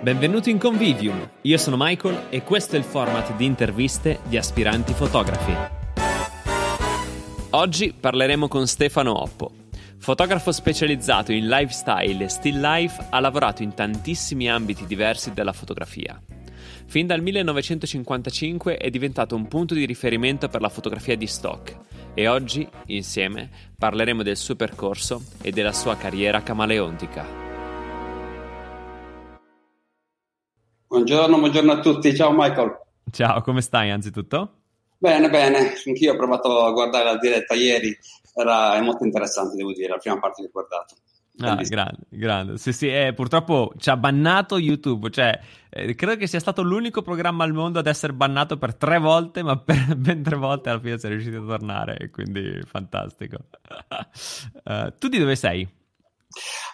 Benvenuti in Convivium, io sono Michael e questo è il format di interviste di aspiranti fotografi. Oggi parleremo con Stefano Oppo. Fotografo specializzato in lifestyle e still life, ha lavorato in tantissimi ambiti diversi della fotografia. Fin dal 1955 è diventato un punto di riferimento per la fotografia di stock e oggi, insieme, parleremo del suo percorso e della sua carriera camaleontica. Buongiorno, buongiorno a tutti, ciao Michael. Ciao, come stai anzitutto? Bene, bene, anch'io ho provato a guardare la diretta ieri, era molto interessante devo dire, la prima parte che ho guardato. Ah, grande, grande. Sì, sì, eh, purtroppo ci ha bannato YouTube, cioè eh, credo che sia stato l'unico programma al mondo ad essere bannato per tre volte, ma per ben tre volte alla fine sei riuscito a tornare, quindi fantastico. uh, tu di dove sei?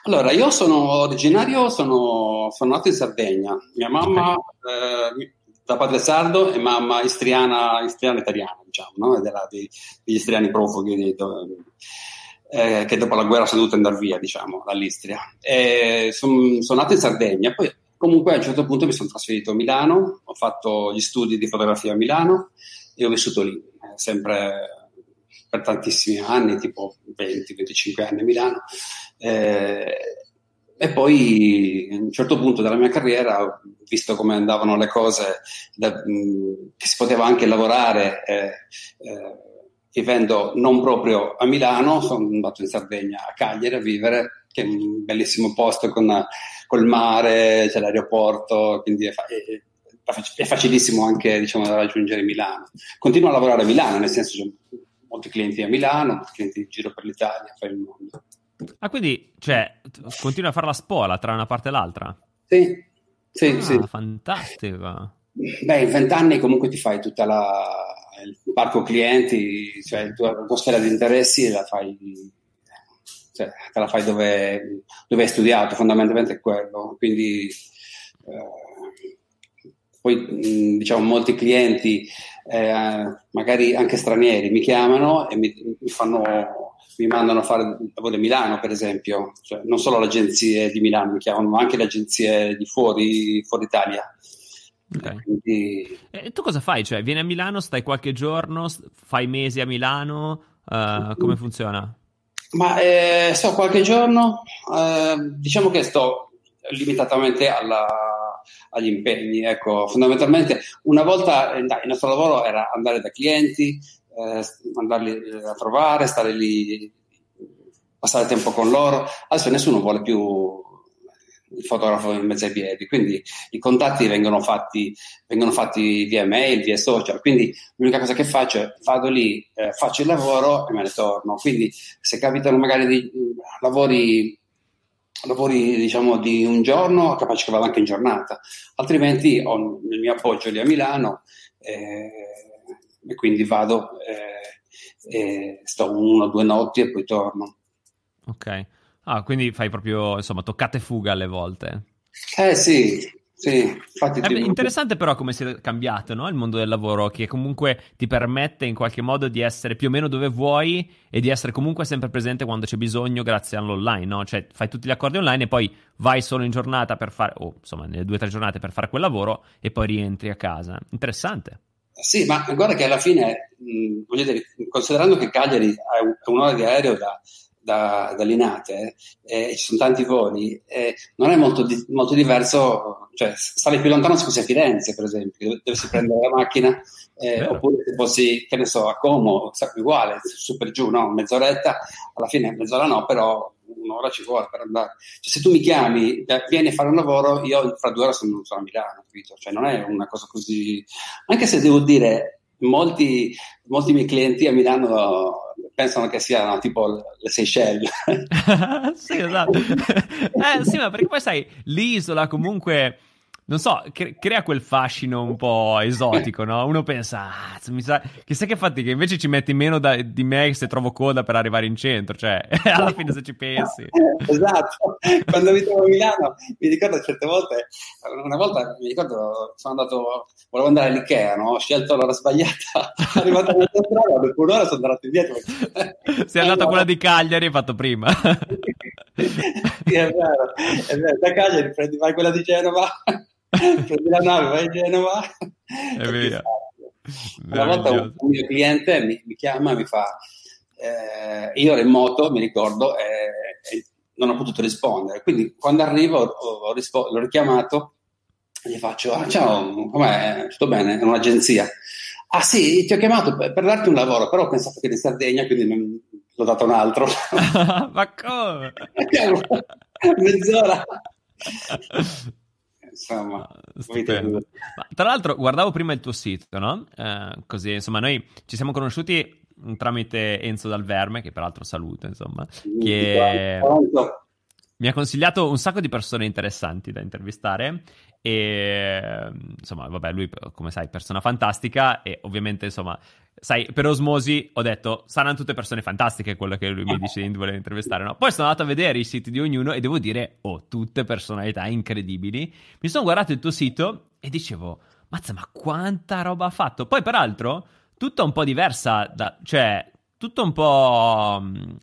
Allora, io sono originario, sono, sono nato in Sardegna. Mia mamma eh, da padre sardo e mamma istriana, istriana italiana, diciamo, no? Della, degli istriani profughi di, eh, che dopo la guerra sono dovuti andare via, diciamo, dall'Istria. Sono son nato in Sardegna, poi comunque a un certo punto mi sono trasferito a Milano, ho fatto gli studi di fotografia a Milano e ho vissuto lì, eh, sempre per tantissimi anni, tipo 20-25 anni a Milano. Eh, e poi a un certo punto della mia carriera, visto come andavano le cose, da, mh, che si poteva anche lavorare eh, eh, vivendo non proprio a Milano, sono andato in Sardegna, a Cagliari a vivere, che è un bellissimo posto con, col mare, c'è l'aeroporto, quindi è, è, è facilissimo anche diciamo, raggiungere Milano. Continuo a lavorare a Milano, nel senso che molti clienti a Milano, molti clienti in giro per l'Italia, per il mondo. Ah, quindi, cioè, continua a fare la spola tra una parte e l'altra? Sì, sì, ah, sì. fantastico. Beh, in vent'anni comunque ti fai tutta la il parco clienti, cioè la tua, tua sfera di interessi la fai, cioè, te la fai dove, dove hai studiato, fondamentalmente è quello. Quindi eh, poi diciamo molti clienti, eh, magari anche stranieri, mi chiamano e mi, mi fanno mi mandano a fare lavoro a Milano, per esempio, cioè, non solo le agenzie di Milano mi chiamano, ma anche le agenzie di fuori, fuori Italia. Okay. Quindi... E tu cosa fai? Cioè, vieni a Milano, stai qualche giorno, fai mesi a Milano, uh, come funziona? Ma eh, sto qualche giorno, eh, diciamo che sto limitatamente alla, agli impegni. Ecco, fondamentalmente una volta dai, il nostro lavoro era andare da clienti, eh, andarli eh, a trovare, stare lì, passare tempo con loro. Adesso nessuno vuole più il fotografo in mezzo ai piedi, quindi i contatti vengono fatti, vengono fatti via mail, via social, quindi l'unica cosa che faccio è vado lì, eh, faccio il lavoro e me ne torno. Quindi se capitano magari dei lavori lavori diciamo di un giorno, capace che vado anche in giornata, altrimenti ho il mio appoggio lì a Milano eh, e quindi vado, eh, e sto uno o due notti e poi torno. Ok, ah, quindi fai proprio insomma toccate fuga alle volte. Eh sì, sì, infatti. È interessante però come si è cambiato no? il mondo del lavoro, che comunque ti permette in qualche modo di essere più o meno dove vuoi e di essere comunque sempre presente quando c'è bisogno grazie all'online, no? Cioè fai tutti gli accordi online e poi vai solo in giornata per fare, o insomma nelle due o tre giornate per fare quel lavoro e poi rientri a casa. Interessante. Sì, ma guarda che alla fine, mh, voglio dire, considerando che Cagliari è un'ora di aereo da, da, da Linate eh, ci sono tanti voli, eh, non è molto, di, molto, diverso, cioè stare più lontano se fossi a Firenze, per esempio, dove, dove si prende la macchina, eh, oppure se fossi, che ne so, a Como, uguale, su per giù, no? mezz'oretta, alla fine mezz'ora no, però un'ora ci vuole per andare. Cioè, se tu mi chiami, eh, vieni a fare un lavoro, io fra due ore sono, sono a Milano, capito? Cioè, non è una cosa così... Anche se devo dire, molti, molti miei clienti a Milano pensano che siano tipo le Seychelles. sì, esatto. eh, sì, ma perché poi sai, l'isola comunque non so, cre- crea quel fascino un po' esotico, no? Uno pensa, ah, mi sa... chissà che fatti che invece ci metti meno da- di me se trovo coda per arrivare in centro, cioè, alla fine se ci pensi. esatto, quando mi trovo a Milano, mi ricordo certe volte, una volta mi ricordo, sono andato, volevo andare all'Ikea, no? Ho scelto l'ora sbagliata, arrivato all'autostrada, dopo un'ora sono andato indietro. Sei andato a quella di Cagliari hai fatto prima. sì, è vero, è vero, da Cagliari prendi, vai quella di Genova prendi la nave, vai a Genova e via. Una volta un, mio cliente mi, mi chiama e mi fa, eh, io ero in moto, mi ricordo, e, e non ho potuto rispondere. Quindi quando arrivo ho, ho rispo- l'ho richiamato e gli faccio, ah, ciao, com'è? Tutto bene? È un'agenzia. Ah sì, ti ho chiamato per, per darti un lavoro, però ho pensato che eri in Sardegna, quindi non, l'ho dato un altro. Ma come? Mezz'ora insomma. Ma, tra l'altro, guardavo prima il tuo sito, no? Eh, così, insomma, noi ci siamo conosciuti tramite Enzo Dal Verme, che peraltro saluto, insomma, che mi ha consigliato un sacco di persone interessanti da intervistare e insomma, vabbè, lui come sai, persona fantastica e ovviamente, insomma, sai, per osmosi ho detto saranno tutte persone fantastiche quello che lui mi dice di voler intervistare, no? Poi sono andato a vedere i siti di ognuno e devo dire, oh, tutte personalità incredibili. Mi sono guardato il tuo sito e dicevo, mazza, ma quanta roba ha fatto? Poi peraltro, tutta un po' diversa da, cioè, tutto un po',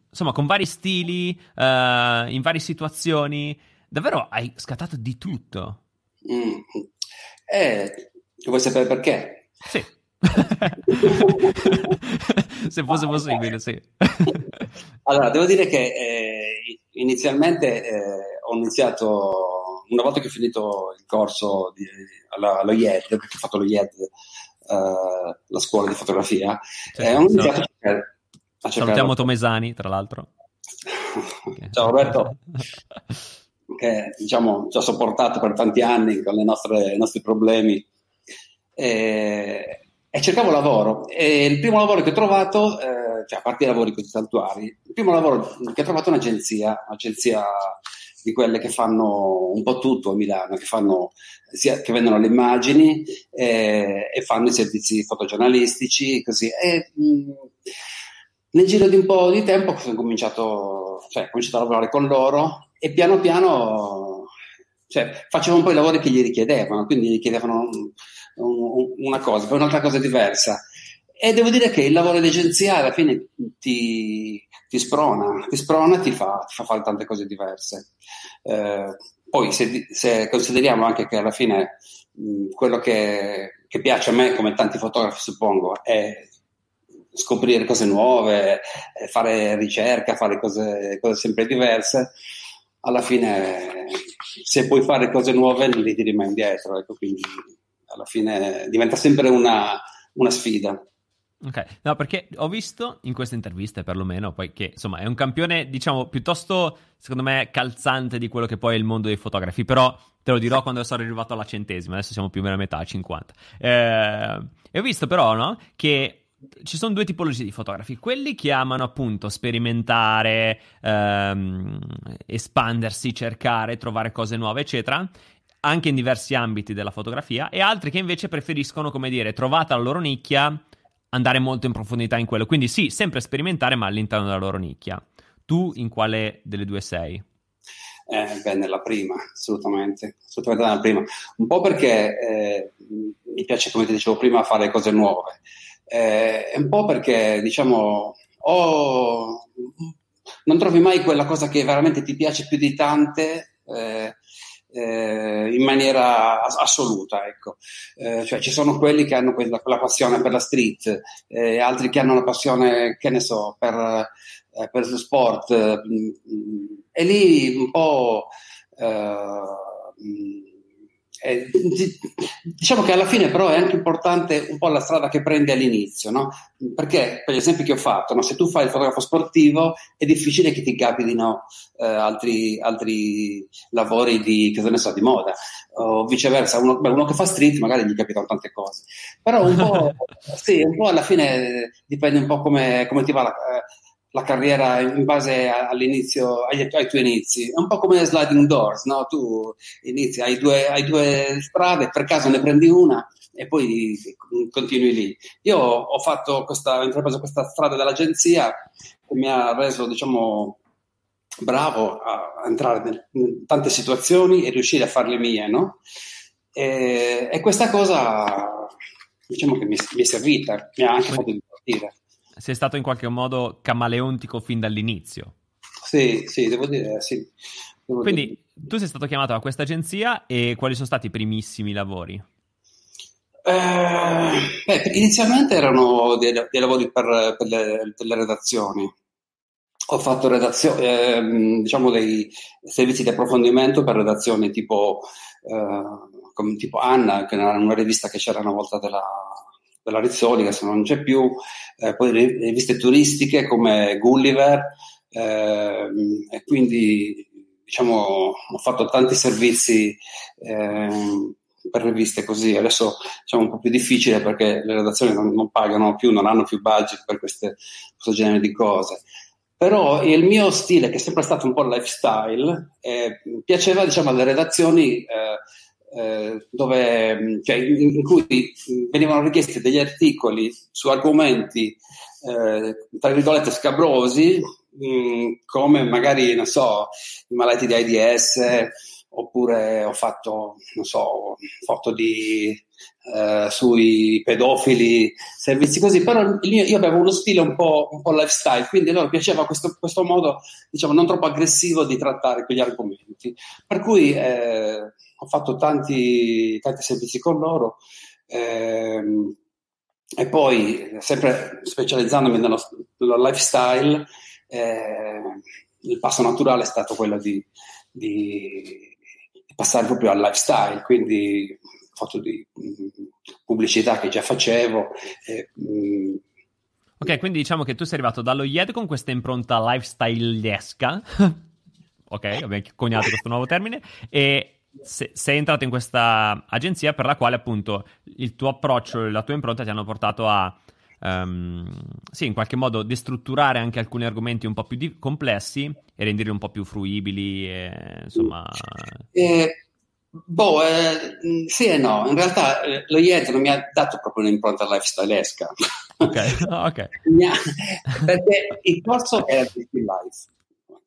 insomma, con vari stili, uh, in varie situazioni. Davvero hai scattato di tutto. Mm. Eh, vuoi sapere perché? Sì. Se fosse possibile, sì. allora, devo dire che eh, inizialmente eh, ho iniziato, una volta che ho finito il corso di, alla, allo IED, perché ho fatto lo IED, uh, la scuola di fotografia, eh, ho iniziato cercare, a cercare... Salutiamo Tomesani, tra l'altro. Ciao Roberto. che diciamo, ci ha sopportato per tanti anni con nostre, i nostri problemi. E, e, cercavo lavoro. E il primo lavoro che ho trovato, eh, cioè a parte i lavori così saltuari, il primo lavoro che ho trovato è un'agenzia, un'agenzia di quelle che fanno un po' tutto a Milano, che, fanno, sia, che vendono le immagini eh, e fanno i servizi fotogiornalistici, così. E, mh, nel giro di un po' di tempo ho cominciato, cioè, ho cominciato a lavorare con loro e piano piano cioè, facevo un po' i lavori che gli richiedevano, quindi gli chiedevano un, un, una cosa, poi un'altra cosa diversa. E devo dire che il lavoro di agenzia alla fine ti, ti sprona, ti sprona e ti fa, ti fa fare tante cose diverse. Eh, poi se, se, consideriamo anche che alla fine mh, quello che, che, piace a me, come tanti fotografi suppongo, è scoprire cose nuove, fare ricerca, fare cose, cose sempre diverse alla fine se puoi fare cose nuove non li tiri mai indietro, ecco, quindi alla fine diventa sempre una, una sfida. Ok, no, perché ho visto in queste interviste perlomeno poi che insomma è un campione, diciamo, piuttosto secondo me calzante di quello che poi è il mondo dei fotografi, però te lo dirò quando sarò arrivato alla centesima, adesso siamo più o meno a metà, 50. Eh, e ho visto però, no, che ci sono due tipologie di fotografi, quelli che amano appunto sperimentare, ehm, espandersi, cercare, trovare cose nuove, eccetera, anche in diversi ambiti della fotografia, e altri che invece preferiscono, come dire, trovata la loro nicchia, andare molto in profondità in quello. Quindi sì, sempre sperimentare, ma all'interno della loro nicchia. Tu in quale delle due sei? Eh, beh, nella prima, assolutamente, assolutamente nella prima. Un po' perché eh, mi piace, come ti dicevo prima, fare cose nuove è un po' perché, diciamo, oh, non trovi mai quella cosa che veramente ti piace più di tante eh, eh, in maniera assoluta. Ecco. Eh, cioè, ci sono quelli che hanno quella, quella passione per la street, eh, altri che hanno la passione, che ne so, per, eh, per lo sport. e lì un po' eh, diciamo che alla fine però è anche importante un po' la strada che prendi all'inizio, no? Perché per gli esempi che ho fatto, no? se tu fai il fotografo sportivo è difficile che ti capitino eh, altri, altri, lavori di, che ne so, di moda o viceversa, uno, beh, uno, che fa street magari gli capitano tante cose, però un po', sì, un po' alla fine dipende un po' come, come ti va la, la carriera in base all'inizio, agli, ai tuoi inizi. È un po' come sliding doors, no? Tu inizi, hai due, hai due strade, per caso ne prendi una e poi continui lì. Io ho fatto questa, ho intrapreso questa strada dell'agenzia che mi ha reso, diciamo, bravo a entrare in tante situazioni e riuscire a farle mie, no? E, e questa cosa, diciamo che mi, mi, è servita, mi ha anche fatto divertire. Sei stato in qualche modo camaleontico fin dall'inizio. Sì, sì, devo dire, sì. Devo Quindi dire. tu sei stato chiamato a questa agenzia e quali sono stati i primissimi lavori? Eh, beh, inizialmente erano dei, dei lavori per, per, le, per, le, redazioni. Ho fatto redazione, eh, diciamo dei servizi di approfondimento per redazioni tipo, eh, tipo Anna, che era una rivista che c'era una volta della, della Rizzoli, che adesso non c'è più, eh, poi riviste turistiche come Gulliver, eh, e quindi diciamo ho fatto tanti servizi eh, per riviste così. Adesso diciamo un po' più difficile perché le redazioni non, non pagano più, non hanno più budget per queste, questo genere di cose. Però il mio stile, che è sempre stato un po' lifestyle, eh, piaceva diciamo, alle redazioni eh, eh, dove, cioè, in, in, cui venivano richiesti degli articoli su argomenti, eh, tra virgolette, scabrosi, mh, mm, come magari, non so, i malati di AIDS, oppure ho fatto, non so, foto di, eh, sui pedofili, servizi così, però io, io avevo uno stile un po', un po lifestyle, quindi a loro piaceva questo, questo, modo, diciamo, non troppo aggressivo di trattare quegli argomenti. Per cui eh, ho fatto tanti, tanti servizi con loro. Ehm, e poi, sempre specializzandomi nello, nello lifestyle, eh, il passo naturale è stato quello di, di passare proprio al lifestyle, quindi foto di mm, pubblicità che già facevo. Eh. Ok, quindi diciamo che tu sei arrivato dallo IED con questa impronta lifestyle-esca, ok, abbiamo coniato questo nuovo termine, e se, sei entrato in questa agenzia per la quale appunto il tuo approccio e la tua impronta ti hanno portato a um, sì, in qualche modo destrutturare anche alcuni argomenti un po' più di- complessi e renderli un po' più fruibili. E, insomma. Eh, boh, eh, sì e no. In realtà eh, lo IED non mi ha dato proprio un'impronta lifestyle-esca. Ok, ok. perché il corso era life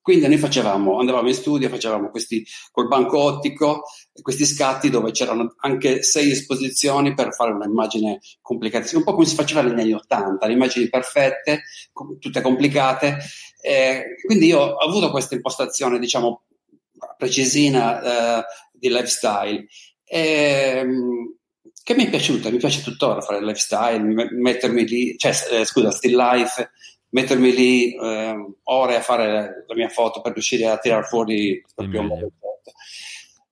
quindi noi facevamo, andavamo in studio, facevamo questi col banco ottico, questi scatti dove c'erano anche sei esposizioni per fare un'immagine complicata, un po' come si faceva negli anni Ottanta, le immagini perfette, tutte complicate. Eh, quindi io ho avuto questa impostazione, diciamo, precisina eh, di lifestyle. Eh, che mi è piaciuta, mi piace tuttora fare il lifestyle, mettermi lì, cioè, eh, scusa, still life, mettermi lì eh, ore a fare la mia foto per riuscire a tirare fuori proprio un po'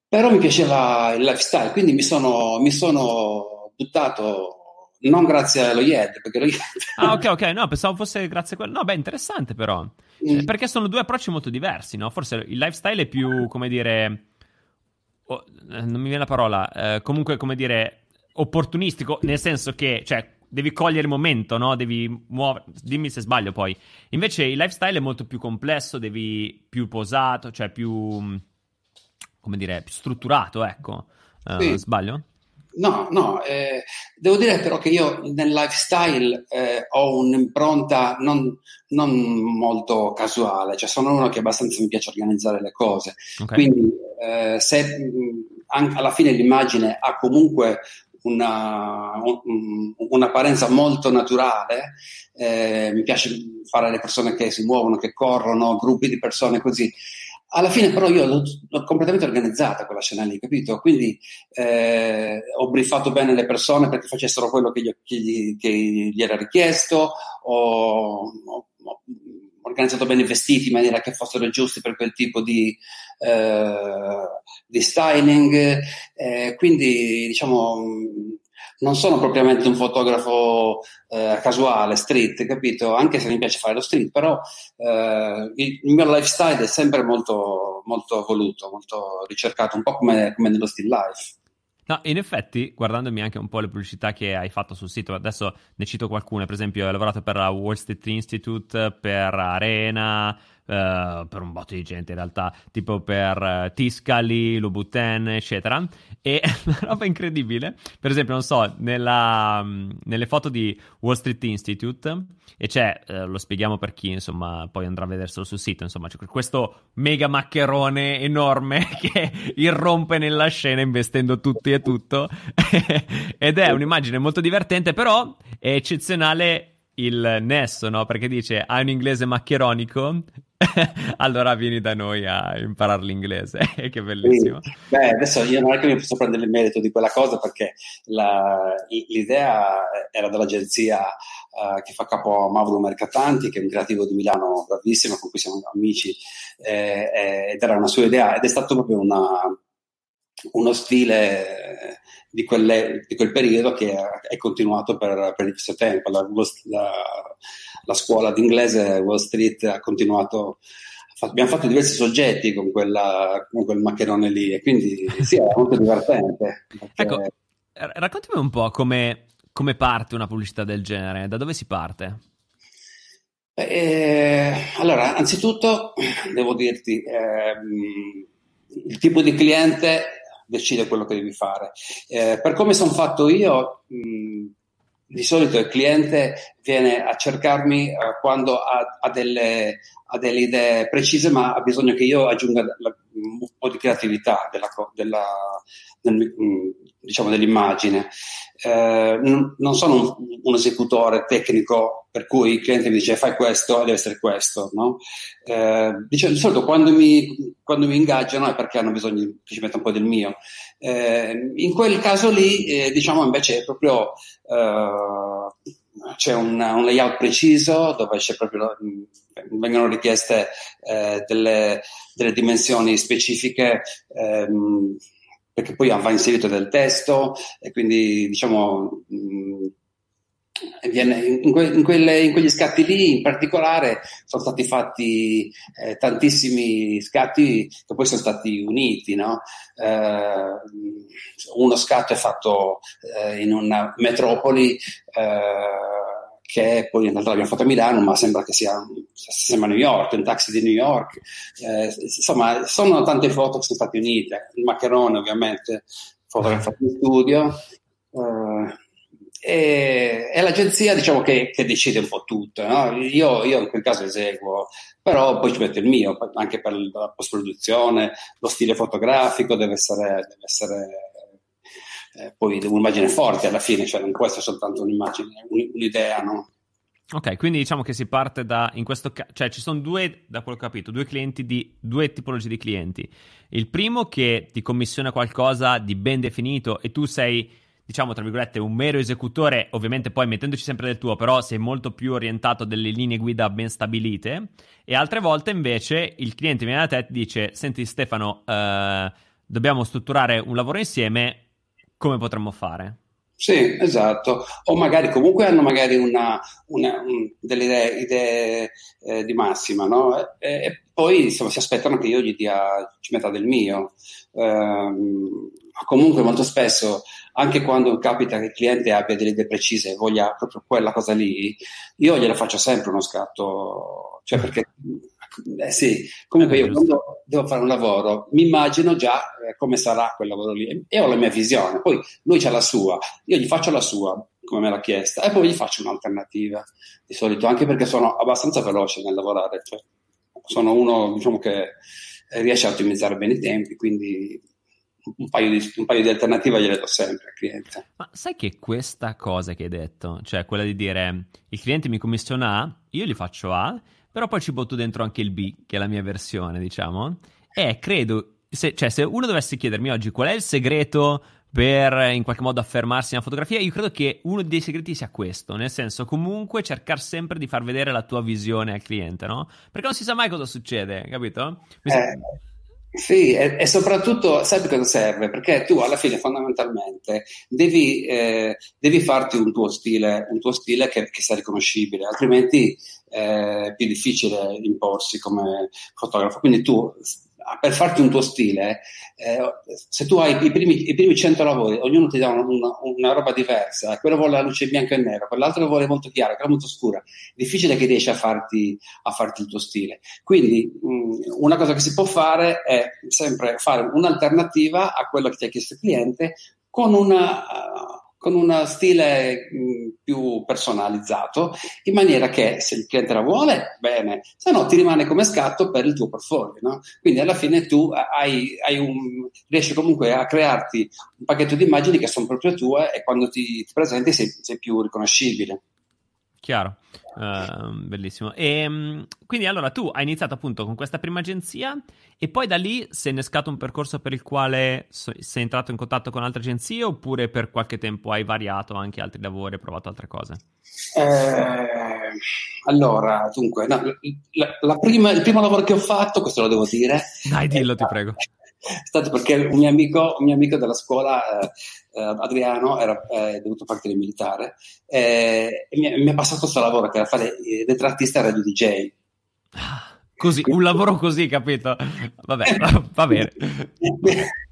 Però mi piaceva il lifestyle, quindi mi sono, mi sono buttato non grazie allo IED, perché lo IED... Ah, ok, ok, no, pensavo fosse grazie a quello. No, beh, interessante però. Mm. Eh, perché sono due approcci molto diversi, no? Forse il lifestyle è più, come dire... Oh, non mi viene la parola. Eh, comunque, come dire, opportunistico, nel senso che, cioè, devi cogliere il momento, no? Devi muovere. Dimmi se sbaglio poi. Invece il lifestyle è molto più complesso, devi più posato, cioè più. come dire, più strutturato, ecco. Uh, sì. Sbaglio? No, no, eh, devo dire però che io nel lifestyle eh, ho un'impronta non, non, molto casuale, cioè sono uno che abbastanza mi piace organizzare le cose, okay. quindi eh, se mh, anche alla fine l'immagine ha comunque una, un, un'apparenza molto naturale. Eh, mi piace fare le persone che si muovono, che corrono, gruppi di persone così. Alla fine però io l'ho, l'ho completamente organizzata quella scena lì, capito? Quindi eh, ho briefato bene le persone perché facessero quello che gli, che gli, che gli era richiesto, ho, ho, organizzato bene i vestiti in maniera che fossero giusti per quel tipo di, eh, di styling, eh, quindi diciamo non sono propriamente un fotografo eh, casuale, street, capito? Anche se mi piace fare lo street, però eh, il, il, mio lifestyle è sempre molto, molto voluto, molto ricercato, un po' come, come nello still life. No, in effetti, guardandomi anche un po' le pubblicità che hai fatto sul sito, adesso ne cito qualcune, per esempio hai lavorato per la Wall Street Institute, per Arena, Uh, per un botto di gente in realtà, tipo per uh, Tiscali, Louboutin, eccetera. E una roba incredibile, per esempio, non so, nella, um, nelle foto di Wall Street Institute, e c'è, uh, lo spieghiamo per chi insomma poi andrà a vederselo sul sito, insomma, c'è questo mega maccherone enorme che irrompe nella scena investendo tutti e tutto, ed è un'immagine molto divertente, però è eccezionale il nesso, no? Perché dice hai un inglese maccheronico, allora vieni da noi a imparare l'inglese. che bellissimo. Sì. Beh, adesso io non è che mi posso prendere il merito di quella cosa perché la, l'idea era dell'agenzia uh, che fa capo a Mauro Mercatanti, che è un creativo di Milano bravissimo, con cui siamo amici, eh, eh, ed era una sua idea ed è stato proprio una, uno stile di, quelle, di, quel periodo che è continuato per, per questo tempo. La, la, la, scuola d'inglese Wall Street ha continuato, abbiamo fatto diversi soggetti con, quella, con quel maccherone lì e quindi sì, era molto divertente. Perché... Ecco, raccontami un po' come, come parte una pubblicità del genere, da dove si parte? Eh, allora, anzitutto devo dirti, eh, il tipo di cliente decide quello che devi fare. Eh, per come sono fatto io, mh, di solito il cliente viene a cercarmi eh, quando ha, ha, delle, ha, delle, idee precise, ma ha bisogno che io aggiunga la, un po' di creatività della, della, del, diciamo, dell'immagine. Eh, non, sono un, un, esecutore tecnico per cui il cliente mi dice fai questo deve essere questo. No? Eh, diciamo, di solito quando mi, quando mi, ingaggiano è perché hanno bisogno che ci metta un po' del mio. Eh, in quel caso lì, eh, diciamo invece è proprio eh, c'è un, un, layout preciso dove proprio, vengono richieste eh, delle, delle, dimensioni specifiche. Ehm, perché poi va inserito del testo e quindi diciamo mh, viene, in, que, in, quelle, in, quegli scatti lì in particolare sono stati fatti eh, tantissimi scatti che poi sono stati uniti no? eh, uno scatto è fatto eh, in una metropoli eh, che poi in realtà l'abbiamo fatto a Milano, ma sembra che sia sembra New York, un taxi di New York. Eh, insomma, sono tante foto che sono state unite. Il Maccherone, ovviamente, fotografato in studio. Eh, e, e, l'agenzia diciamo che, che, decide un po' tutto. No? Io, io, in quel caso eseguo, però poi ci metto il mio, anche per la post-produzione, lo stile fotografico deve essere, deve essere eh, poi un'immagine forte alla fine, cioè non può essere soltanto un'immagine, un'idea, no? Ok, quindi diciamo che si parte da, in questo caso, cioè ci sono due, da quello che ho capito, due di, due tipologie di clienti. Il primo che ti commissiona qualcosa di ben definito e tu sei, diciamo, tra virgolette, un mero esecutore, ovviamente poi mettendoci sempre del tuo, però sei molto più orientato a delle linee guida ben stabilite. E altre volte invece il cliente viene da te e ti dice, senti Stefano, eh, dobbiamo strutturare un lavoro insieme, come potremmo fare. Sì, esatto. O magari comunque hanno magari una, una, un, delle idee, idee eh, di massima, no? E, e poi insomma, si aspettano che io gli dia, metta del mio. Eh, comunque molto spesso, anche quando capita che il cliente abbia delle idee precise e voglia proprio quella cosa lì, io glielo faccio sempre uno scatto, cioè perché eh sì, comunque io quando devo fare un lavoro mi immagino già eh, come sarà quel lavoro lì. E ho la mia visione, poi lui ha la sua, io gli faccio la sua come me l'ha chiesta. E poi gli faccio un'alternativa. Di solito, anche perché sono abbastanza veloce nel lavorare, cioè, sono uno diciamo, che riesce a ottimizzare bene i tempi, quindi un paio, di, un paio di alternative gliele do sempre al cliente. Ma sai che questa cosa che hai detto, cioè quella di dire il cliente mi commissiona A, io gli faccio A, però poi ci butto dentro anche il B, che è la mia versione, diciamo. E credo, se, cioè, se uno dovesse chiedermi oggi qual è il segreto per in qualche modo affermarsi nella fotografia, io credo che uno dei segreti sia questo, nel senso comunque cercare sempre di far vedere la tua visione al cliente, no? Perché non si sa mai cosa succede, capito? Mi eh, sì, e, e, soprattutto sai cosa serve? Perché tu alla fine fondamentalmente devi, eh, devi farti un tuo stile, un tuo stile che, che sia riconoscibile, altrimenti è più difficile imporsi come fotografo. Quindi tu per farti un tuo stile, eh, se tu hai i primi, i primi 100 lavori, ognuno ti dà una, una, roba diversa, quello vuole la luce bianca e nera, quell'altro vuole molto chiara, quella molto scura, è difficile che riesci a farti, a farti il tuo stile. Quindi mh, una cosa che si può fare è sempre fare un'alternativa a quello che ti ha chiesto il cliente con una... Uh, con uno stile mh, più personalizzato, in maniera che se il cliente la vuole, bene, se no ti rimane come scatto per il tuo portfolio. No? Quindi alla fine tu hai, hai un, riesci comunque a crearti un pacchetto di immagini che sono proprio tue e quando ti, ti presenti sei, sei più riconoscibile. Chiaro. Uh, bellissimo. E, um, quindi allora tu hai iniziato appunto con questa prima agenzia e poi da lì sei innescato un percorso per il quale sei entrato in contatto con altre agenzie oppure per qualche tempo hai variato anche altri lavori e provato altre cose? Eh, allora, dunque, no, la, la prima, il primo lavoro che ho fatto, questo lo devo dire. Dai, dillo, ti prego. È stato perché un mio amico, un mio amico della scuola, eh, eh Adriano, era eh, dovuto partire militare eh, e mi, mi, ha passato questo lavoro che era fare ritrattista e radio DJ. Così, un lavoro così, capito? Vabbè, va bene.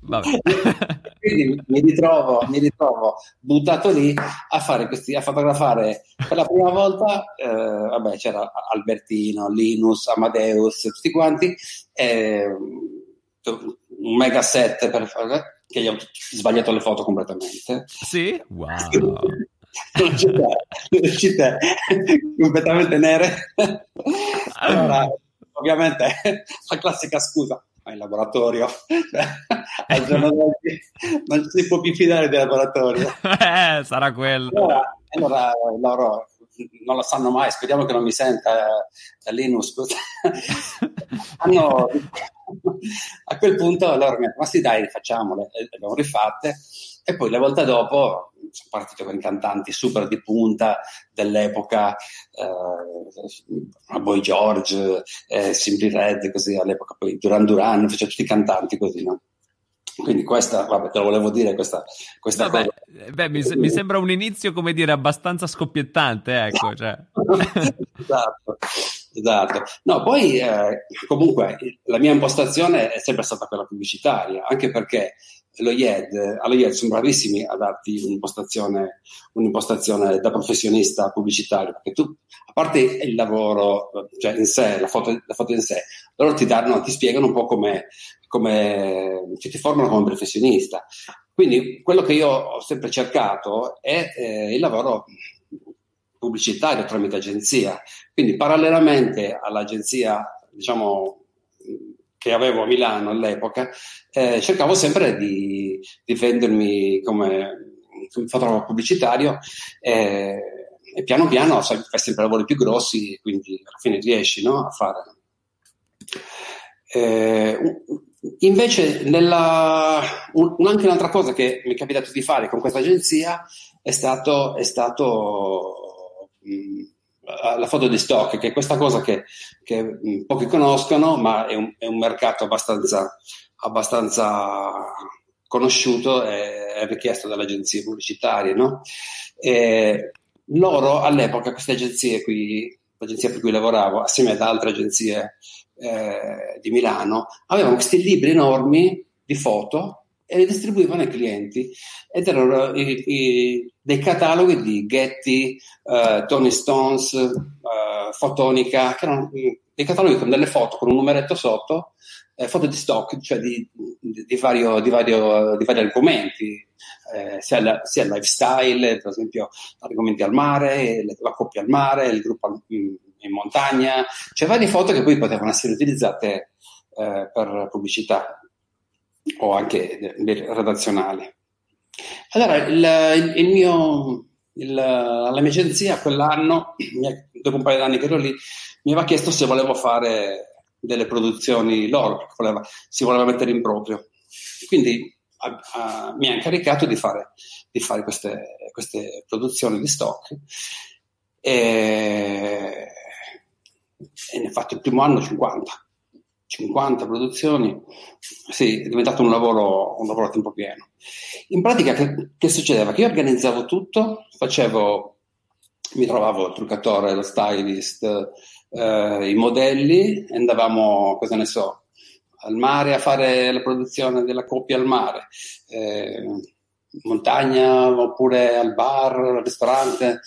Vabbè. Quindi mi ritrovo, mi ritrovo buttato lì a fare questi, a fotografare per la prima volta, eh, vabbè, c'era Albertino, Linus, Amadeus, tutti quanti, eh, un mega set per fare, che gli ho sbagliato le foto completamente. Sì? Wow. non c'è non c'è completamente nere. Allora, ovviamente, la classica scusa, ma in laboratorio, cioè, al giorno d'oggi non si può più fidare del laboratorio. Eh, sarà quello. Allora, allora loro non lo sanno mai, speriamo che non mi senta eh, Linus. A quel punto loro mi hanno ma sì dai, facciamole, e le abbiamo rifatte. E poi la volta dopo sono partito con i cantanti super di punta dell'epoca, eh, Boy George, eh, Simply Red, così all'epoca, poi Duran Duran, facevo tutti i cantanti così, no? Quindi questa, vabbè, te lo volevo dire, questa, questa vabbè, cosa. Beh, mi, mi, sembra un inizio, come dire, abbastanza scoppiettante, ecco. Cioè. esatto, esatto. No, poi eh, comunque la mia impostazione è sempre stata quella pubblicitaria, anche perché lo IED, allo IED sono bravissimi a darti un'impostazione, un'impostazione da professionista pubblicitario, perché tu, a parte il lavoro, cioè in sé, la foto, la foto in sé, loro ti, danno, ti spiegano un po' come, come cioè ti formano come professionista. Quindi quello che io ho sempre cercato è eh, il lavoro pubblicitario tramite agenzia. Quindi parallelamente all'agenzia, diciamo, che avevo a Milano all'epoca, eh, cercavo sempre di, di vendermi come fotografo pubblicitario eh, e piano piano fai sempre lavori più grossi, quindi alla fine riesci no, a fare. Eh, invece, nella, un, anche un'altra cosa che mi è capitato di fare con questa agenzia è stato, è stato mh, la foto di stock, che è questa cosa che, che mm, pochi conoscono, ma è un, è un mercato abbastanza, abbastanza conosciuto e è richiesto dalle agenzie pubblicitarie. No? loro all'epoca, queste agenzie qui, l'agenzia per cui lavoravo, assieme ad altre agenzie eh, di Milano, avevano questi libri enormi di foto e li distribuivano ai clienti. Ed erano i, i, dei cataloghi di Getty, uh, Tony Stones, uh, Fotonica, che erano dei cataloghi con delle foto con un numeretto sotto, eh, foto di stock, cioè di, di, di, vario, di, vari argomenti, eh, sia, il lifestyle, per esempio argomenti al mare, la coppia al mare, il gruppo in, in montagna, cioè varie foto che poi potevano essere utilizzate eh, per pubblicità o anche redazionali. Allora, il, il mio, il, la mia agenzia quell'anno, dopo un paio di anni che ero lì, mi aveva chiesto se volevo fare delle produzioni loro, voleva, si voleva mettere in proprio. Quindi a, a, mi ha incaricato di fare, di fare queste, queste, produzioni di stock e, e ne ho fatto il primo anno 50. 50 produzioni, sì, è diventato un lavoro, un lavoro a tempo pieno. In pratica che, che succedeva? Che io organizzavo tutto, facevo, mi trovavo il truccatore, lo stylist, eh, i modelli, andavamo, cosa ne so, al mare a fare la produzione della coppia al mare, eh, montagna oppure al bar, al ristorante.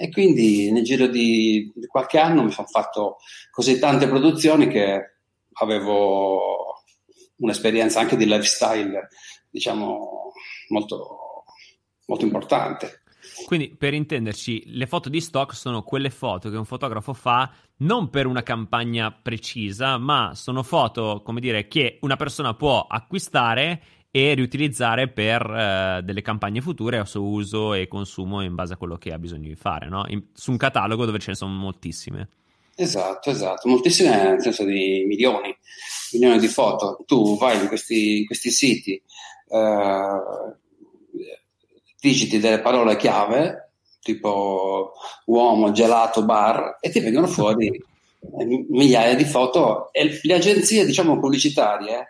E quindi nel giro di, di qualche anno mi sono fatto così tante produzioni che avevo un'esperienza anche di lifestyle, diciamo, molto, molto importante. Quindi, per intenderci, le foto di stock sono quelle foto che un fotografo fa non per una campagna precisa, ma sono foto, come dire, che una persona può acquistare e riutilizzare per uh, delle campagne future a suo uso e consumo in base a quello che ha bisogno di fare, no? in, su un catalogo dove ce ne sono moltissime. Esatto, esatto, moltissime nel senso di milioni, milioni di foto. Tu vai in questi, in questi siti, uh, digiti delle parole chiave, tipo uomo, gelato, bar, e ti vengono fuori migliaia di foto e le agenzie, diciamo, pubblicitarie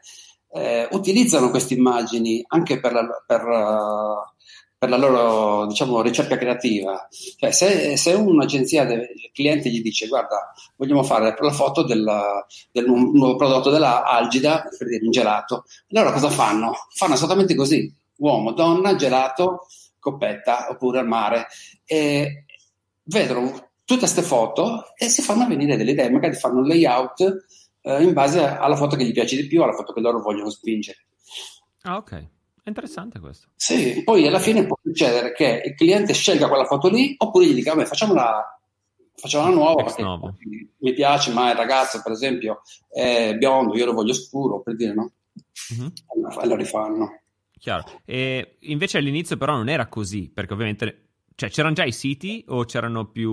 eh, utilizzano queste immagini anche per la, per, uh, per la loro diciamo, ricerca creativa. Cioè, se, se, un'agenzia, del cliente gli dice guarda, vogliamo fare la foto del, del nuovo prodotto della Algida, per dire un gelato, allora cosa fanno? Fanno esattamente così, uomo, donna, gelato, coppetta oppure al mare. E vedono tutte queste foto e si fanno venire delle idee, magari fanno un layout eh, in base alla foto che gli piace di più, alla foto che loro vogliono spingere. Ah, ok. È interessante questo. Sì, poi alla fine può succedere che il cliente scelga quella foto lì oppure gli dica, vabbè, facciamola, facciamola nuova perché mi piace, ma il ragazzo, per esempio, è biondo, io lo voglio scuro, per dire no. Uh-huh. E lo rifanno. Chiaro. E invece all'inizio però non era così, perché ovviamente... Cioè, c'erano già i siti o c'erano più...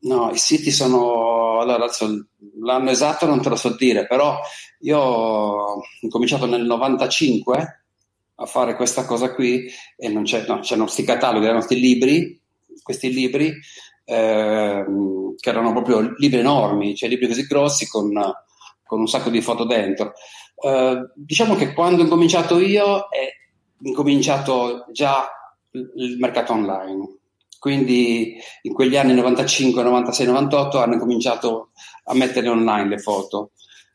No, i siti sono... Adesso l'anno esatto non te lo so dire, però io ho cominciato nel 95 a fare questa cosa qui e non c'è, no, c'erano questi cataloghi, erano questi libri, questi libri eh, che erano proprio libri enormi, cioè libri così grossi con, con un sacco di foto dentro. Eh, diciamo che quando ho cominciato io è incominciato già il mercato online. Quindi in quegli anni 95, 96, 98 hanno cominciato a mettere online le foto.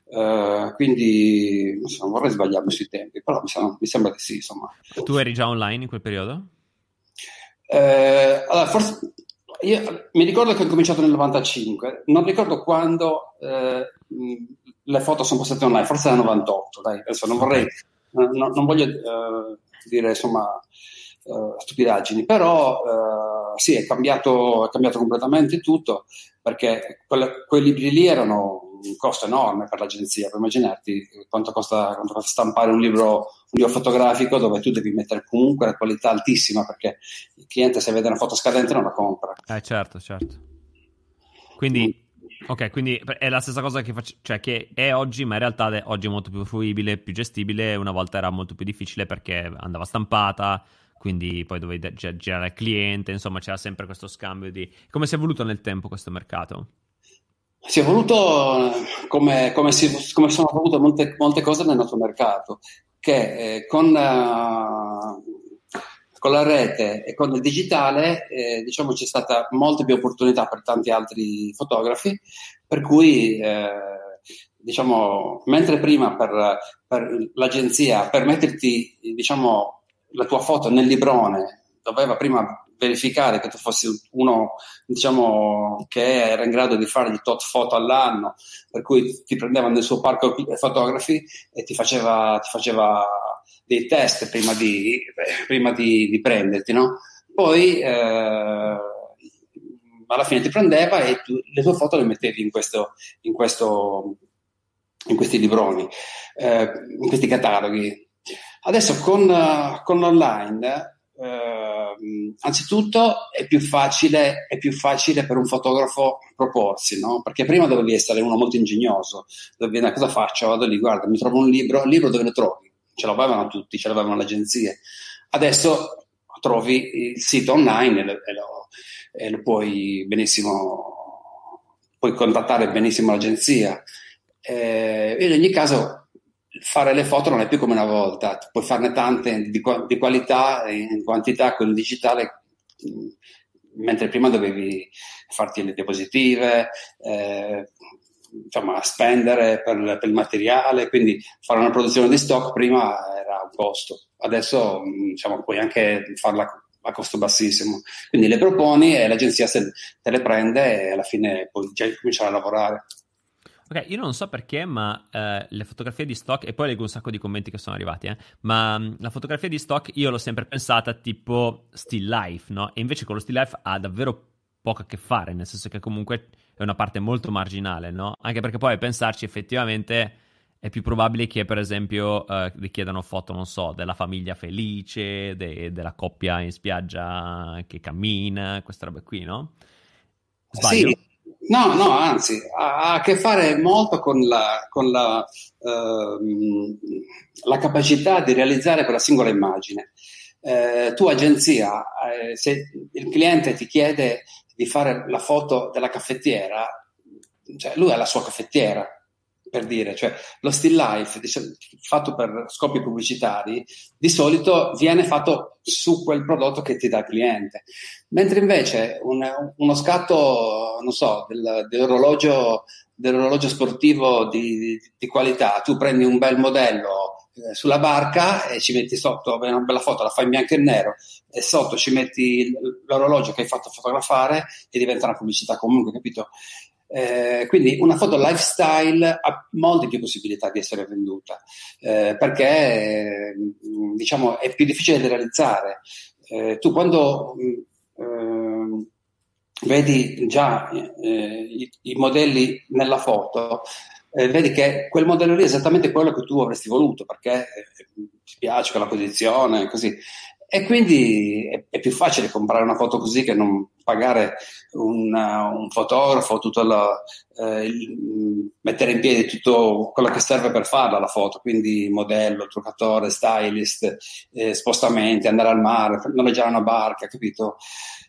Uh, quindi non vorrei sbagliarmi sui tempi, però mi, sono, mi, sembra di sì. Insomma. Tu eri già online in quel periodo? Uh, allora, forse io mi ricordo che ho cominciato nel 95, non ricordo quando uh, le foto sono passate online, forse nel 98, dai, adesso non vorrei, non, non voglio dire insomma stupidaggini, però sì, è cambiato, è cambiato completamente tutto perché quelle, quei libri lì erano un costo enorme per l'agenzia, puoi immaginarti quanto costa, quanto costa stampare un libro, un libro, fotografico dove tu devi mettere comunque la qualità altissima perché il cliente se vede una foto scadente non la compra. Eh certo, certo. Quindi, ok, quindi è la stessa cosa che, faccio, cioè che è oggi, ma in realtà è, oggi è molto più fruibile, più gestibile, una volta era molto più difficile perché andava stampata, quindi poi dovevi girare al cliente, insomma c'era sempre questo scambio di... Come si è evoluto nel tempo questo mercato? Si è evoluto come, come, si, come sono evolute molte, molte, cose nel nostro mercato, che eh, con, uh, con, la rete e con il digitale eh, diciamo c'è stata molta più opportunità per tanti altri fotografi, per cui eh, diciamo, mentre prima per, per l'agenzia per metterti diciamo, la tua foto nel librone doveva prima verificare che tu fossi uno diciamo, che era in grado di fare di tot foto all'anno, per cui ti prendeva nel suo parco fotografi e ti faceva, ti faceva dei test prima di, prima di, di prenderti, no? Poi eh, alla fine ti prendeva e tu, le tue foto le mettevi in, questo, in, questo, in questi libroni, eh, in questi cataloghi. Adesso con, con l'online eh, anzitutto è più, facile, è più facile per un fotografo proporsi, no? perché prima dovevi essere uno molto ingegnoso, dovevi dire cosa faccio? Vado lì, guarda, mi trovo un libro, il libro dove lo trovi? Ce l'avevano tutti, ce l'avevano le agenzie. Adesso trovi il sito online e lo, e lo, e lo puoi benissimo, puoi contattare benissimo l'agenzia. Eh, in ogni caso fare le foto non è più come una volta, puoi farne tante di, di qualità e in quantità con il digitale, mentre prima dovevi farti le diapositive, eh, insomma, spendere per, per, il materiale, quindi fare una produzione di stock prima era un costo, adesso diciamo, puoi anche farla a costo bassissimo. Quindi le proponi e l'agenzia se te le prende e alla fine puoi già cominciare a lavorare. Ok, io non so perché, ma eh, le fotografie di stock, e poi leggo un sacco di commenti che sono arrivati, eh, ma mh, la fotografia di stock io l'ho sempre pensata tipo still life, no? E invece con lo still life ha davvero poco a che fare, nel senso che comunque è una parte molto marginale, no? Anche perché poi a pensarci effettivamente è più probabile che, per esempio, eh, richiedano foto, non so, della famiglia felice, de- della coppia in spiaggia che cammina, queste robe qui, no? Sbaglio? Sì. No, no, anzi, ha a che fare molto con la, con la, ehm, la capacità di realizzare quella singola immagine. Eh, tu agenzia, eh, se il cliente ti chiede di fare la foto della caffettiera, cioè lui ha la sua caffettiera, per dire, cioè lo still life fatto per scopi pubblicitari di solito viene fatto su quel prodotto che ti dà il cliente, mentre invece un, uno scatto, non so, del, dell'orologio, dell'orologio sportivo di, di, di, qualità, tu prendi un bel modello eh, sulla barca e ci metti sotto una bella foto, la fai in bianco e nero e sotto ci metti l'orologio che hai fatto fotografare e diventa una pubblicità comunque, capito? Eh, quindi una foto lifestyle ha molte più possibilità di essere venduta eh, perché eh, diciamo, è più difficile da realizzare. Eh, tu quando eh, vedi già eh, i, i, modelli nella foto, vedi che quel modello lì è esattamente quello che tu avresti voluto perché ti piace quella posizione, così. E quindi è, è, più facile comprare una foto così che non pagare una, un fotografo, la, eh, il, mettere in piedi tutto quello che serve per farla la foto, quindi modello, truccatore, stylist, eh, spostamenti, andare al mare, noleggiare una barca, capito?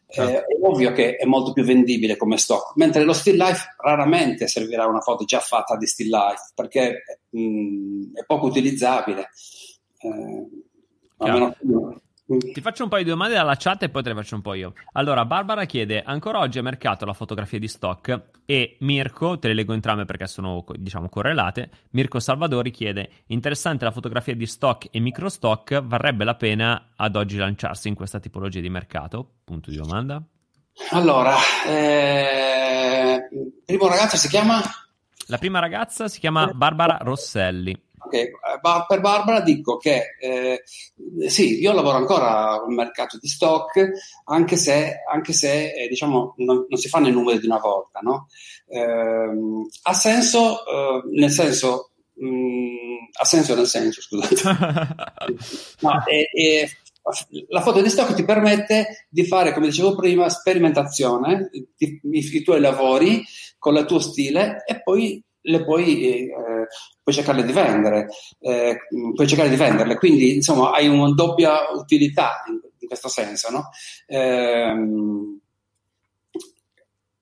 Eh, certo. è ovvio che è molto più vendibile come stock, mentre lo still life raramente servirà una foto già fatta di still life perché mh, mm, è poco utilizzabile. Eh, a meno che ti faccio un paio di domande dalla chat e poi te le faccio un po' io. Allora, Barbara chiede: ancora oggi è mercato la fotografia di stock? E Mirko, te le leggo entrambe perché sono, diciamo, correlate. Mirko Salvadori chiede: interessante la fotografia di stock e micro stock, varrebbe la pena ad oggi lanciarsi in questa tipologia di mercato? Punto di domanda. Allora, eh, primo ragazzo si chiama? La prima ragazza si chiama Barbara Rosselli. Okay. Eh, per Barbara dico che eh, sì, io lavoro ancora nel mercato di stock, anche se, anche se eh, diciamo, non, non, si fanno i numeri di una volta. No? Eh, ha senso, eh, nel senso, mh, mm, ha senso nel senso, scusate. no, e, e, la foto di stock ti permette di fare, come dicevo prima, sperimentazione, i, i tuoi lavori con il tuo stile e poi le puoi, eh, puoi cercare di vendere, eh, puoi cercare di venderle, quindi insomma hai una doppia utilità in, in questo senso, no? Eh,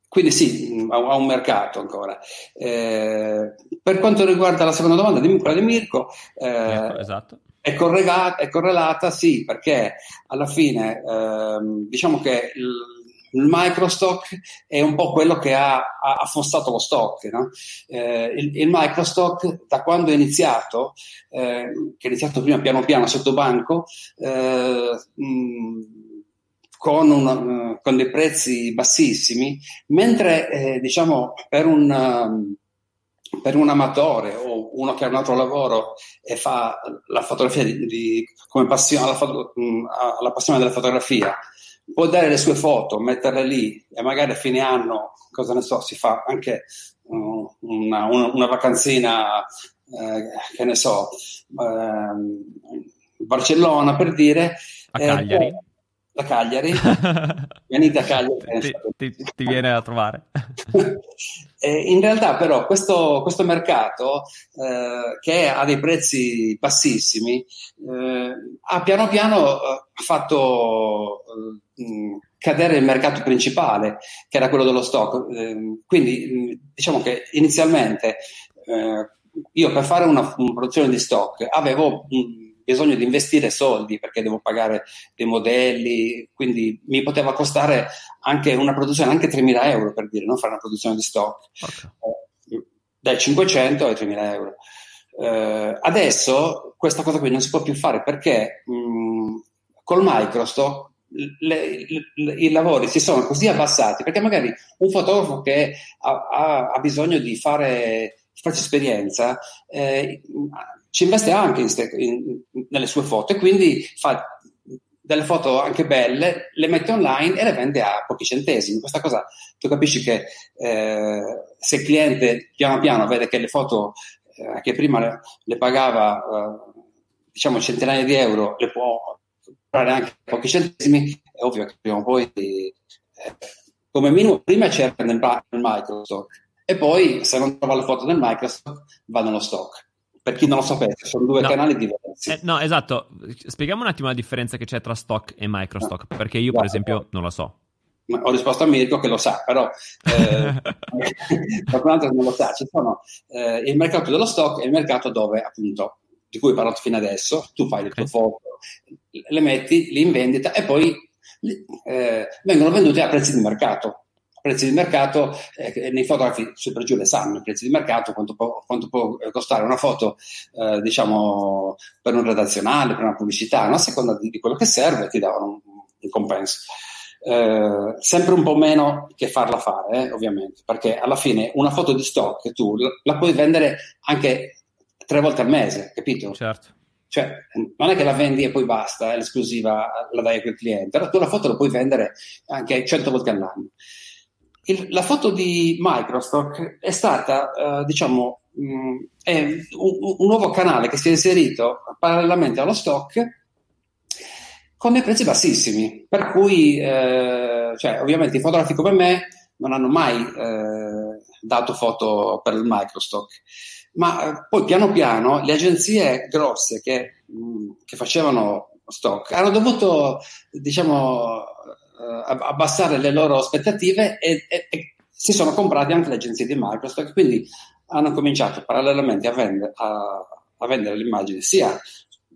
quindi sì, ha, un mercato ancora. Eh, per quanto riguarda la seconda domanda, di, quella di Mirko, eh, ecco, esatto. È correlata, è correlata, sì, perché alla fine ehm, diciamo che il, microstock è un po' quello che ha, ha affossato lo stock. No? Eh, il, il, microstock, da quando è iniziato, eh, che è iniziato prima piano piano sotto banco, eh, mh, con, un, con, dei prezzi bassissimi, mentre eh, diciamo per un, um, per un amatore o uno che ha un altro lavoro e fa la fotografia di, di, come passione, la, foto, mh, la passione della fotografia, può dare le sue foto, metterle lì e magari a fine anno, cosa ne so, si fa anche uh, una, una, una, vacanzina, eh, che ne so, eh, Barcellona per dire. A Cagliari. Eh, da Cagliari, venite a Cagliari. ti, ti, ti, viene a trovare. in realtà però questo, questo mercato eh, che ha dei prezzi bassissimi eh, ha piano piano eh, fatto eh, cadere il mercato principale che era quello dello stock. Eh, quindi diciamo che inizialmente io per fare una, una produzione di stock avevo... Un, bisogno di investire soldi perché devo pagare dei modelli, quindi mi poteva costare anche una produzione, anche 3.000 euro per dire, non fare una produzione di stock. Okay. dai 500 ai 3.000 euro. Eh, adesso questa cosa qui non si può più fare perché mh, col Microsoft le, le, i lavori si sono così abbassati perché magari un fotografo che ha, ha, ha bisogno di fare farci esperienza eh, ci investe anche in in, nelle sue foto e quindi fa delle foto anche belle, le mette online e le vende a pochi centesimi. Questa cosa tu capisci che eh, se il cliente piano piano vede che le foto eh, che prima le, le pagava eh, diciamo centinaia di euro le può comprare anche a pochi centesimi, è ovvio che prima o poi eh, come minimo prima c'era nel, nel Microsoft e poi se non trova le foto nel Microsoft va nello stock per chi non lo sapesse, sono due no. canali diversi. Eh, no, esatto. Spieghiamo un attimo la differenza che c'è tra stock e microstock, no. perché io, per esempio, non la so. Ho risposto a Mirko che lo sa, però eh, qualcun altro non lo sa. Ci sono eh, il mercato dello stock e il mercato dove, appunto, di cui ho parlato fino adesso, tu fai le tue foto, le metti lì in vendita e poi eh, vengono vendute a prezzi di mercato prezzi di mercato, eh, nei fotografi su per giù le sanno, i prezzi di mercato, quanto può, quanto può costare una foto, eh, diciamo, per un redazionale, per una pubblicità, no? a seconda di, di, quello che serve, ti davano un, un compenso. Eh, sempre un po' meno che farla fare, eh, ovviamente, perché alla fine una foto di stock tu la, la puoi vendere anche tre volte al mese, capito? Certo. Cioè, non è che la vendi e poi basta, è l'esclusiva la dai a quel cliente, allora tu la foto la puoi vendere anche 100 volte all'anno. Il, la foto di Microsoft è stata, uh, diciamo, mh, mm, è un, un, nuovo canale che si è inserito parallelamente allo stock con dei prezzi bassissimi, per cui, eh, cioè, ovviamente i fotografi come me non hanno mai eh, dato foto per il Microstock, ma eh, poi piano piano le agenzie grosse che, mh, mm, che facevano stock hanno dovuto, diciamo, abbassare le loro aspettative e, e, e, si sono comprati anche le agenzie di Microsoft, quindi hanno cominciato parallelamente a, vende, a, a vendere l'immagine sia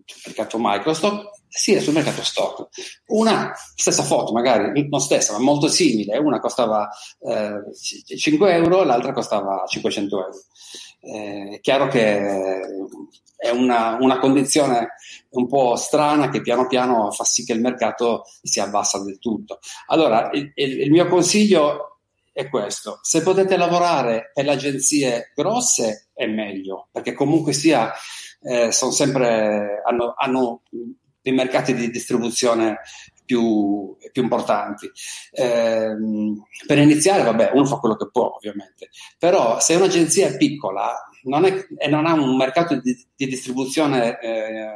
sul mercato Microsoft sia sul mercato stock. Una stessa foto, magari non stessa, ma molto simile, una costava eh, 5 euro, l'altra costava 500 euro. Eh, è chiaro che è una, una, condizione un po' strana che piano piano fa sì che il mercato si abbassa del tutto. Allora, il, il, mio consiglio è questo: se potete lavorare per le agenzie grosse è meglio, perché comunque sia, eh, sono sempre, hanno, hanno dei mercati di distribuzione più, più importanti. Eh, per iniziare, vabbè, uno fa quello che può, ovviamente, però se un'agenzia è piccola non è, e non ha un mercato di, di distribuzione eh,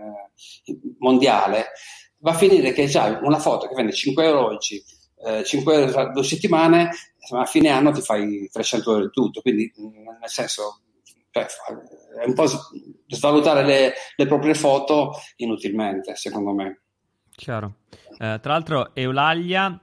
mondiale, va a finire che c'hai una foto che vende 5 euro oggi, eh, 5 euro tra due settimane, ma a fine anno ti fai 300 euro di tutto, quindi nel senso cioè, è un po' svalutare le, le proprie foto inutilmente, secondo me. Chiaro. Eh, tra l'altro, Eulalia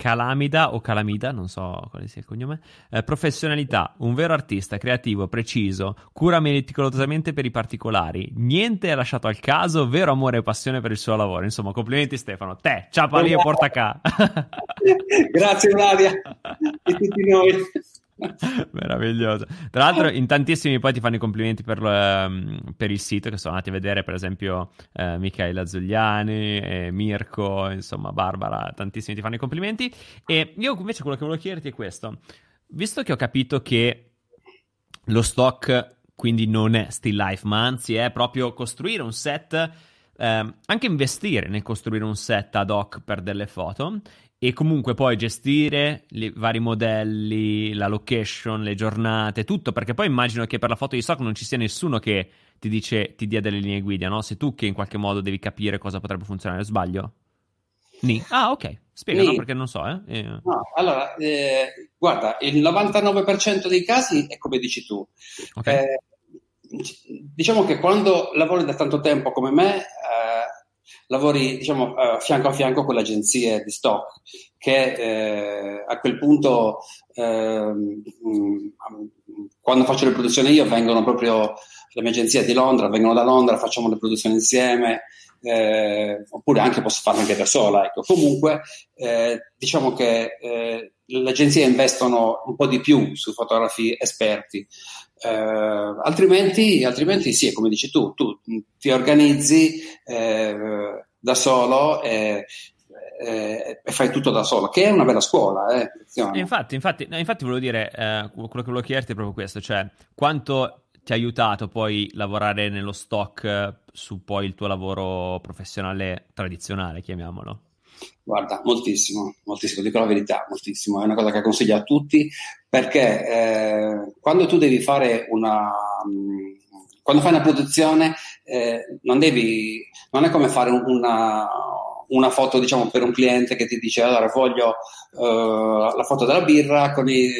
Calamida o Calamida, non so quale sia il cognome. Eh, professionalità, un vero artista, creativo, preciso, cura meticolosamente per i particolari, niente è lasciato al caso, vero amore e passione per il suo lavoro. Insomma, complimenti Stefano. Te, ciapa lì e porta a Grazie Eulalia e tutti noi. Meraviglioso. Tra l'altro, in tantissimi poi ti fanno i complimenti per, um, per il sito, che sono andati a vedere, per esempio, eh, Michaela Zugliani, eh, Mirko, insomma, Barbara, tantissimi ti fanno i complimenti. E io invece quello che volevo chiederti è questo. Visto che ho capito che lo stock quindi non è still life, ma anzi è proprio costruire un set, eh, anche investire nel costruire un set ad hoc per delle foto e comunque poi gestire i vari modelli, la location, le giornate, tutto, perché poi immagino che per la foto di stock non ci sia nessuno che ti dice, ti dia delle linee guida, no? Sei tu che in qualche modo devi capire cosa potrebbe funzionare, sbaglio? Ni. Ah, ok, spiega, no? Perché non so, eh. eh. No, allora, eh, guarda, il 99% dei casi è come dici tu. Okay. Eh, diciamo che quando lavori da tanto tempo come me, eh, lavori diciamo, uh, fianco a fianco con le agenzie di stock che eh, a quel punto eh, quando faccio le produzioni io vengono proprio le mie agenzie di Londra, vengono da Londra, facciamo le produzioni insieme eh, oppure anche posso farle anche da sola ecco. comunque eh, diciamo che eh, le agenzie investono un po' di più su fotografi esperti Eh, altrimenti, altrimenti sì, come dici tu, tu ti organizzi eh, da solo e, e, fai tutto da solo, che è una bella scuola. Eh. Infatti, infatti, infatti, volevo dire, eh, quello che volevo chiederti è proprio questo, cioè quanto ti ha aiutato poi lavorare nello stock su poi il tuo lavoro professionale tradizionale, chiamiamolo? Guarda, moltissimo, moltissimo, dico la verità, moltissimo. È una cosa che consiglio a tutti perché eh, quando tu devi fare una. Quando fai una produzione, eh, non devi. Non è come fare una, una foto, diciamo, per un cliente che ti dice: Allora, voglio uh, la foto della birra con i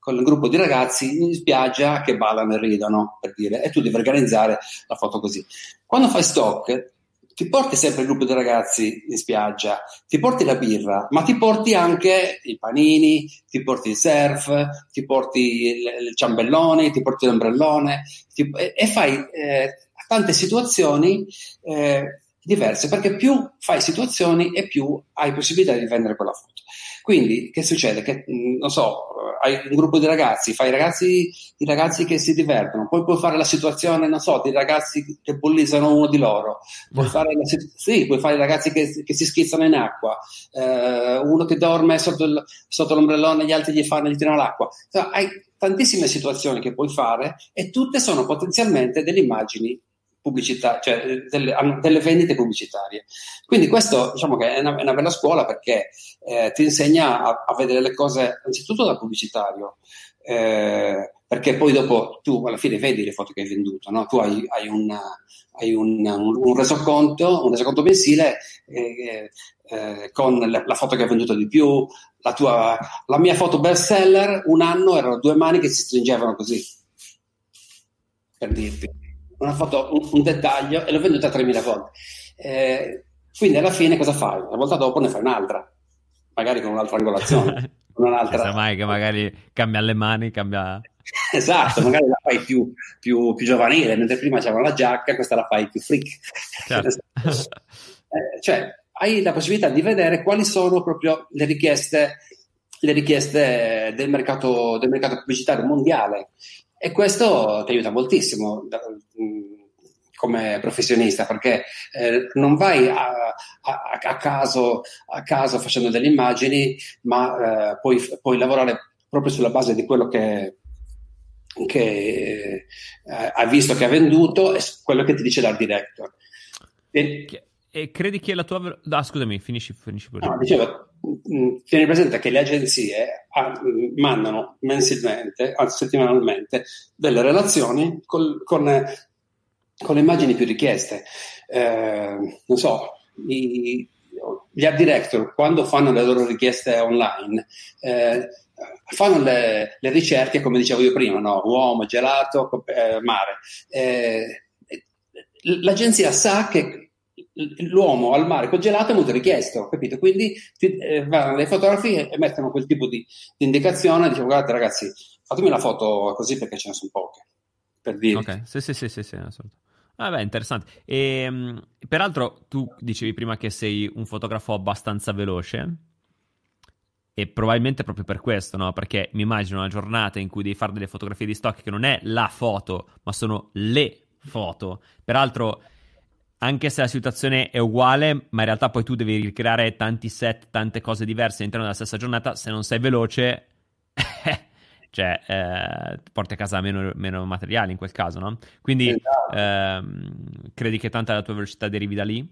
con un gruppo di ragazzi in spiaggia che ballano e ridono, per dire, e tu devi organizzare la foto così. Quando fai stock, ti porti sempre il gruppo di ragazzi in spiaggia, ti porti la birra, ma ti porti anche i panini, ti porti il surf, ti porti il, il ciambellone, ti porti l'ombrellone ti, e, e, fai eh, tante situazioni eh, diverse, perché più fai situazioni e più hai possibilità di vendere quella foto. Quindi che succede? Che, mm, non so, hai un gruppo di ragazzi, fai i ragazzi, i ragazzi che si divertono, poi puoi fare la situazione, non so, dei ragazzi che bullizzano uno di loro, puoi fare, la, sì, puoi fare i ragazzi che, che si schizzano in acqua, eh, uno che dorme sotto, il, sotto, l'ombrellone gli altri gli fanno, gli tirano l'acqua. Cioè, hai tantissime situazioni che puoi fare e tutte sono potenzialmente delle immagini pubblicità, cioè delle, delle, vendite pubblicitarie. Quindi questo diciamo che è una, è una bella scuola perché eh, ti insegna a, a, vedere le cose anzitutto da pubblicitario, eh, perché poi dopo tu alla fine vedi le foto che hai venduto, no? tu hai, hai, una, hai un, un, un, resoconto, un resoconto mensile eh, eh, con la, la, foto che hai venduto di più, la, tua, la mia foto best seller un anno erano due mani che si stringevano così, per dirti una foto, un, un dettaglio e l'ho venduta 3.000 volte. Eh, quindi alla fine cosa fai? La volta dopo ne fai un'altra, magari con un'altra angolazione. con un'altra... Non mai che magari cambia le mani, cambia... esatto, magari la fai più, più, più, giovanile, mentre prima c'era la giacca, questa la fai più freak. Certo. eh, cioè, hai la possibilità di vedere quali sono proprio le richieste, le richieste del, mercato, del mercato pubblicitario mondiale. E questo ti aiuta moltissimo come professionista perché eh, non vai a, a, a, caso, a, caso, facendo delle immagini, ma eh, puoi, puoi, lavorare proprio sulla base di quello che, che eh, hai visto che ha venduto e quello che ti dice l'art director. E, e credi che la tua... Ah, scusami, finisci, finisci pure. No, dicevo, Mm, tieni presente che le agenzie ah, mandano mensilmente, anzi settimanalmente, delle relazioni col, con, con, le immagini più richieste. Eh, non so, i, gli art director quando fanno le loro richieste online eh, fanno le, le, ricerche come dicevo io prima, no? uomo, gelato, eh, mare. Eh, l'agenzia sa che l'uomo al mare congelato è molto richiesto, capito? Quindi ti, eh, vanno le fotografie e mettono quel tipo di, di indicazione, dicono guardate ragazzi, fatemi la foto così perché ce ne sono poche, per dire. Ok, sì, sì, sì, sì, sì assolutamente. Ah, interessante. E, um, peraltro, tu dicevi prima che sei un fotografo abbastanza veloce. E probabilmente proprio per questo, no? Perché mi immagino una giornata in cui devi fare delle fotografie di stock che non è la foto, ma sono le foto. Peraltro, anche se la situazione è uguale, ma in realtà poi tu devi ricreare tanti set, tante cose diverse all'interno della stessa giornata, se non sei veloce, cioè, eh, porti a casa meno, meno, materiali in quel caso, no? Quindi esatto. ehm, credi che tanta della tua velocità derivi da lì?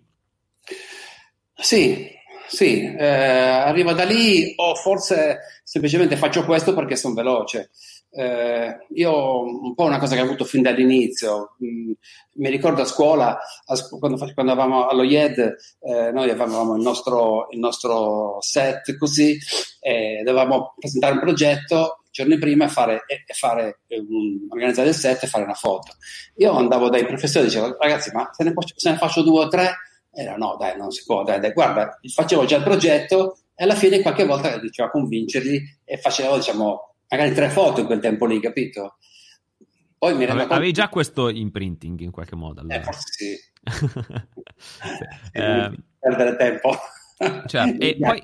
Sì, sì, eh, arriva da lì o forse semplicemente faccio questo perché sono veloce. Eh, io un po' una cosa che ho avuto fin dall'inizio, mm, mi ricordo a scuola, a scu- quando, quando eravamo allo IED, eh, noi avevamo il nostro, il nostro, set così, e dovevamo presentare un progetto giorni prima e fare, e, e fare un, organizzare il set e fare una foto. Io andavo dai professori e dicevo, ragazzi, ma se ne, faccio, se ne faccio due o tre? Era no, dai, non si può, dai, dai, guarda, facevo già il progetto e alla fine qualche volta riuscivo a convincerli e facevo, diciamo, magari tre foto in quel tempo lì, capito? Poi mi rendo Ave, Avevi già questo imprinting in qualche modo? Allora. Eh, forse sì. eh, perdere tempo. Cioè, e poi,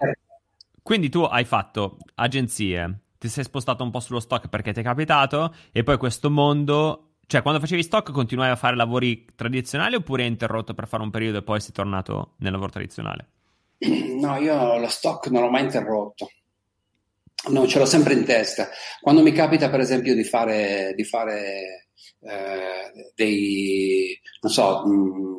quindi tu hai fatto agenzie, ti sei spostato un po' sullo stock perché ti è capitato e poi questo mondo cioè, quando facevi stock continuavi a fare lavori tradizionali oppure hai interrotto per fare un periodo e poi sei tornato nel lavoro tradizionale? No, io lo stock non l'ho mai interrotto. No, ce l'ho sempre in testa. Quando mi capita, per esempio, di fare, di fare eh, dei, so, mh,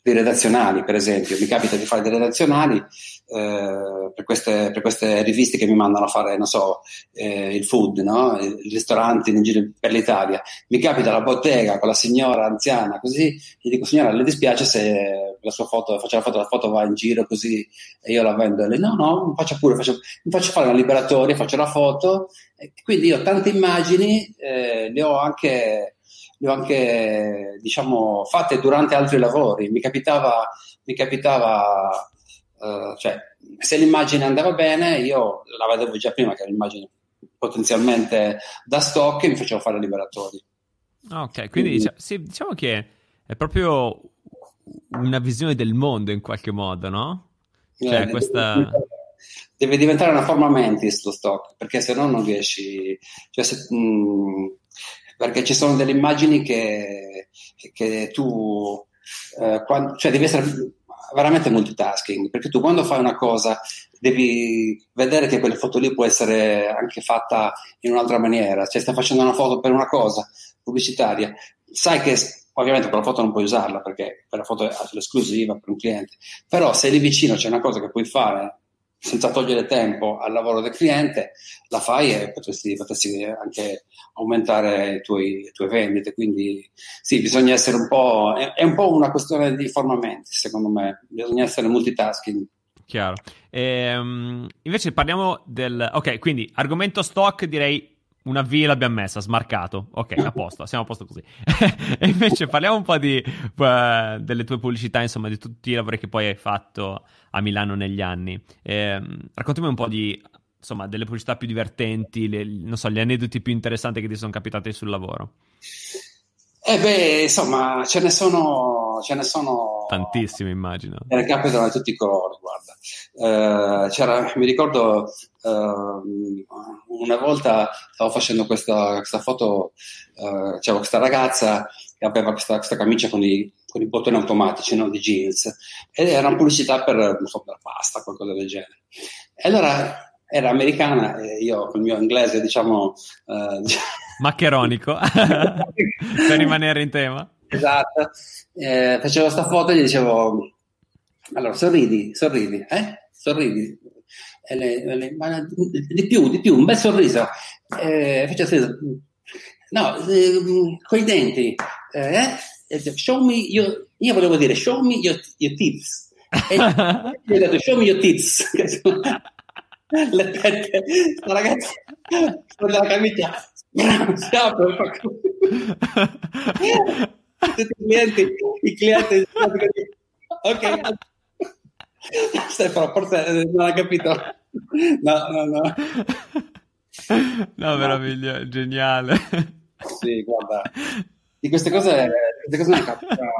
dei redazionali, per esempio. Mi capita di fare dei redazionali eh, per, queste, per, queste, riviste che mi mandano a fare, non so, eh, il food, no? i ristoranti in giro per l'Italia. Mi capita la bottega con la signora anziana, così gli dico, signora, le dispiace se la sua foto, faccio la foto, la foto va in giro così e io la vendo? E lei, no, no, faccia pure, faccio, mi faccio fare una liberatoria, faccio la foto. E quindi io ho tante immagini, eh, le ho anche le ho anche diciamo, fatte durante altri lavori. Mi capitava, mi capitava uh, cioè, se l'immagine andava bene, io la vedevo già prima che era l'immagine potenzialmente da stock e mi facevo fare liberatori. Ok, quindi, quindi diciamo, sì, diciamo che è proprio una visione del mondo in qualche modo, no? Cioè, eh, questa... deve, deve diventare una forma mentis lo stock, perché se no non riesci... Cioè, se, mh, mm, perché ci sono delle immagini che, che tu, eh, quando, cioè devi essere veramente multitasking, perché tu quando fai una cosa devi vedere che quella foto lì può essere anche fatta in un'altra maniera, cioè stai facendo una foto per una cosa pubblicitaria, sai che ovviamente quella foto non puoi usarla perché quella foto è l'esclusiva per un cliente, però se lì vicino c'è una cosa che puoi fare senza togliere tempo al lavoro del cliente, la fai e potresti, potresti anche aumentare le tue vendite. Quindi sì, bisogna essere un po', è, è un po' una questione di formamenti, secondo me, bisogna essere multitasking. Chiaro. Ehm, invece parliamo del... Ok, quindi argomento stock direi una V l'abbiamo messa, smarcato. Ok, a posto, siamo a posto così. e invece parliamo un po' di, uh, delle tue pubblicità, insomma, di tutti i lavori che poi hai fatto a Milano negli anni. Eh, raccontami un po' di, insomma, delle pubblicità più divertenti, le, non so, gli aneddoti più interessanti che ti sono capitati sul lavoro. Eh beh, insomma, ce ne sono, ce ne sono tantissimi, immagino. Ne capitano di tutti i colori, guarda. C'era, mi ricordo uh, una volta stavo facendo questa, questa foto, uh, c'era questa ragazza che aveva questa, questa camicia con i, con i, bottoni automatici, no? di jeans, ed era una pubblicità per, non so, per pasta, qualcosa del genere. E allora era americana e io con il mio inglese, diciamo... Uh, Maccheronico, per rimanere in tema. Esatto. Eh, facevo sta foto e gli dicevo, allora sorridi, sorridi, eh? Sorridi. E lei, lei, ma di più, di più, un bel sorriso. Eh, faccio sorriso. No, eh, con i denti. Eh? Show me your, io volevo dire show me your, your teeth. E gli ho detto show me your teeth. Le tette, la ragazza con la camicia i clienti, i clienti ok Stefano forse non ha capito no no no no meraviglia geniale sì guarda di queste cose, queste cose ne capitano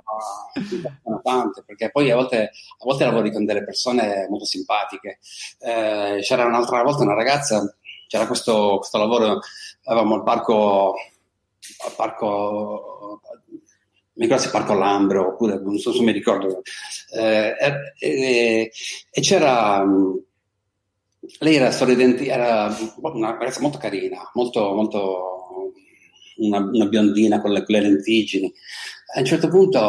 tante, perché poi a volte, a volte, lavori con delle persone molto simpatiche. Eh, c'era un'altra volta una ragazza, c'era questo, questo lavoro, avevamo il parco, il parco mi ricordo se Parco Lambro, oppure non so se mi ricordo, eh, eh, e c'era, lei era sorridente, era una ragazza molto carina, molto, molto una, una biondina con le, con le lentiggini. A un certo punto,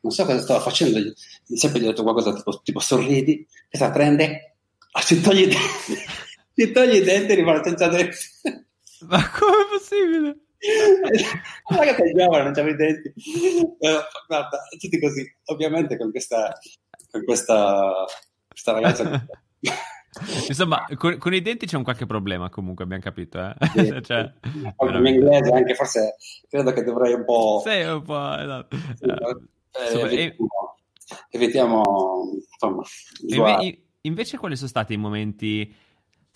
non so cosa stava facendo, sempre gli ho detto qualcosa tipo, tipo sorridi, e si prende, si toglie i denti, si toglie i denti e rimane senza denti. Ma come è possibile? La ragazza è giovane, non c'aveva i denti. Però, guarda, tutti così. Ovviamente con questa, con questa, questa ragazza... Insomma, con, con, i denti c'è un qualche problema comunque, abbiamo capito. Eh? Sì, cioè, mio inglese anche forse credo che dovrei un po'... Sì, un po'... Esatto. Sì, eh, evitiamo, evitiamo, insomma... Inve- invece quali sono stati i momenti...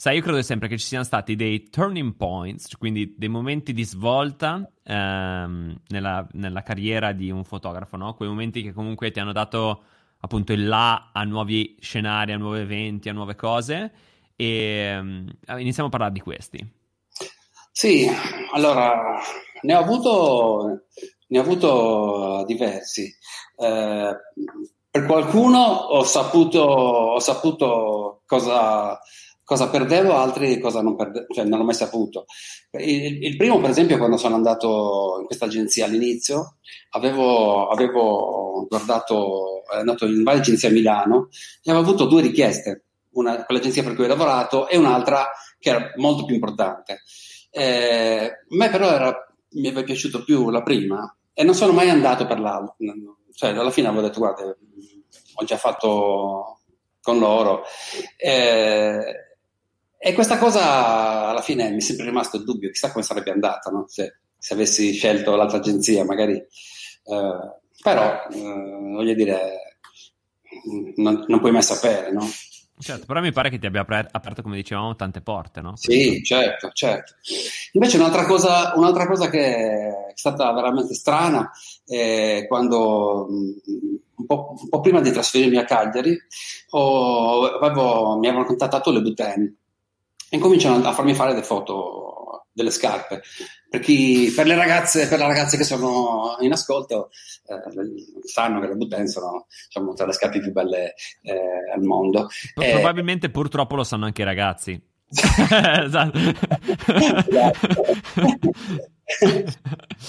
Sai, io credo sempre che ci siano stati dei turning points, quindi dei momenti di svolta ehm, nella, nella, carriera di un fotografo, no? Quei momenti che comunque ti hanno dato appunto il là a nuovi scenari, a nuovi eventi, a nuove cose. E um, iniziamo a parlare di questi. Sì, allora ne ho avuto, ne ho avuto diversi. Eh, per qualcuno ho saputo, ho saputo cosa, cosa, perdevo, altri cosa non perdevo, cioè non l'ho mai saputo. Il, il, primo, per esempio, quando sono andato in questa agenzia all'inizio, avevo, avevo guardato, è andato in varie agenzie a Milano e avevo avuto due richieste, una per l'agenzia per cui ho lavorato e un'altra che era molto più importante. Eh, a me però era, mi aveva piaciuto più la prima e non sono mai andato per l'altra. Cioè, alla fine avevo detto, guarda, ho già fatto con loro. Eh, e questa cosa alla fine mi è sempre rimasto il dubbio, chissà come sarebbe andata no? se, se, avessi scelto l'altra agenzia, magari. Eh, però, eh, voglio dire, non, non, puoi mai sapere, no? Certo, però mi pare che ti abbia aperto, come dicevamo, tante porte, no? Sì, certo, certo. Invece un'altra cosa, un'altra cosa che è stata veramente strana è quando un po', un po', prima di trasferirmi a Cagliari ho, avevo, mi avevano contattato le Buten e incominciano a farmi fare le foto delle scarpe. Per, chi, per, le ragazze, per le ragazze che sono in ascolto, eh, sanno che le Buten sono diciamo, tra le scarpe più belle eh, al mondo. Eh, probabilmente eh, purtroppo lo sanno anche i ragazzi. esatto.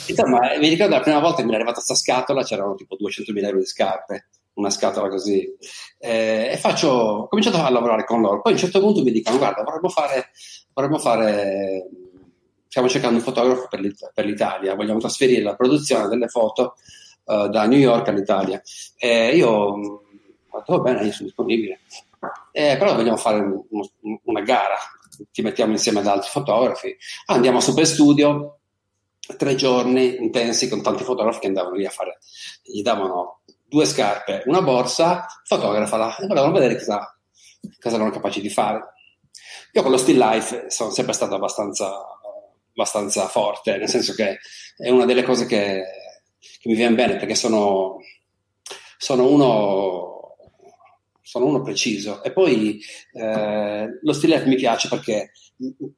Insomma, mi ricordo la prima volta che mi è arrivata questa scatola, c'erano tipo 200.000 euro di scarpe, una scatola così, eh, e faccio, ho cominciato a lavorare con loro. Poi a un certo punto mi dicono, guarda, vorremmo fare, vorremmo fare stiamo cercando un fotografo per, l'It- per, l'Italia, vogliamo trasferire la produzione delle foto uh, da New York all'Italia. E io ho detto, va bene, io sono disponibile. Eh, però vogliamo fare un, un, una gara, ti mettiamo insieme ad altri fotografi, ah, andiamo a Super Studio, tre giorni intensi con tanti fotografi che andavano lì a fare, gli davano due scarpe, una borsa, fotografala e volevano vedere cosa, cosa erano capaci di fare. Io con lo still life sono sempre stato abbastanza, abbastanza forte, nel senso che è una delle cose che, che mi viene bene perché sono, sono uno sono uno preciso. E poi eh, lo stile mi piace perché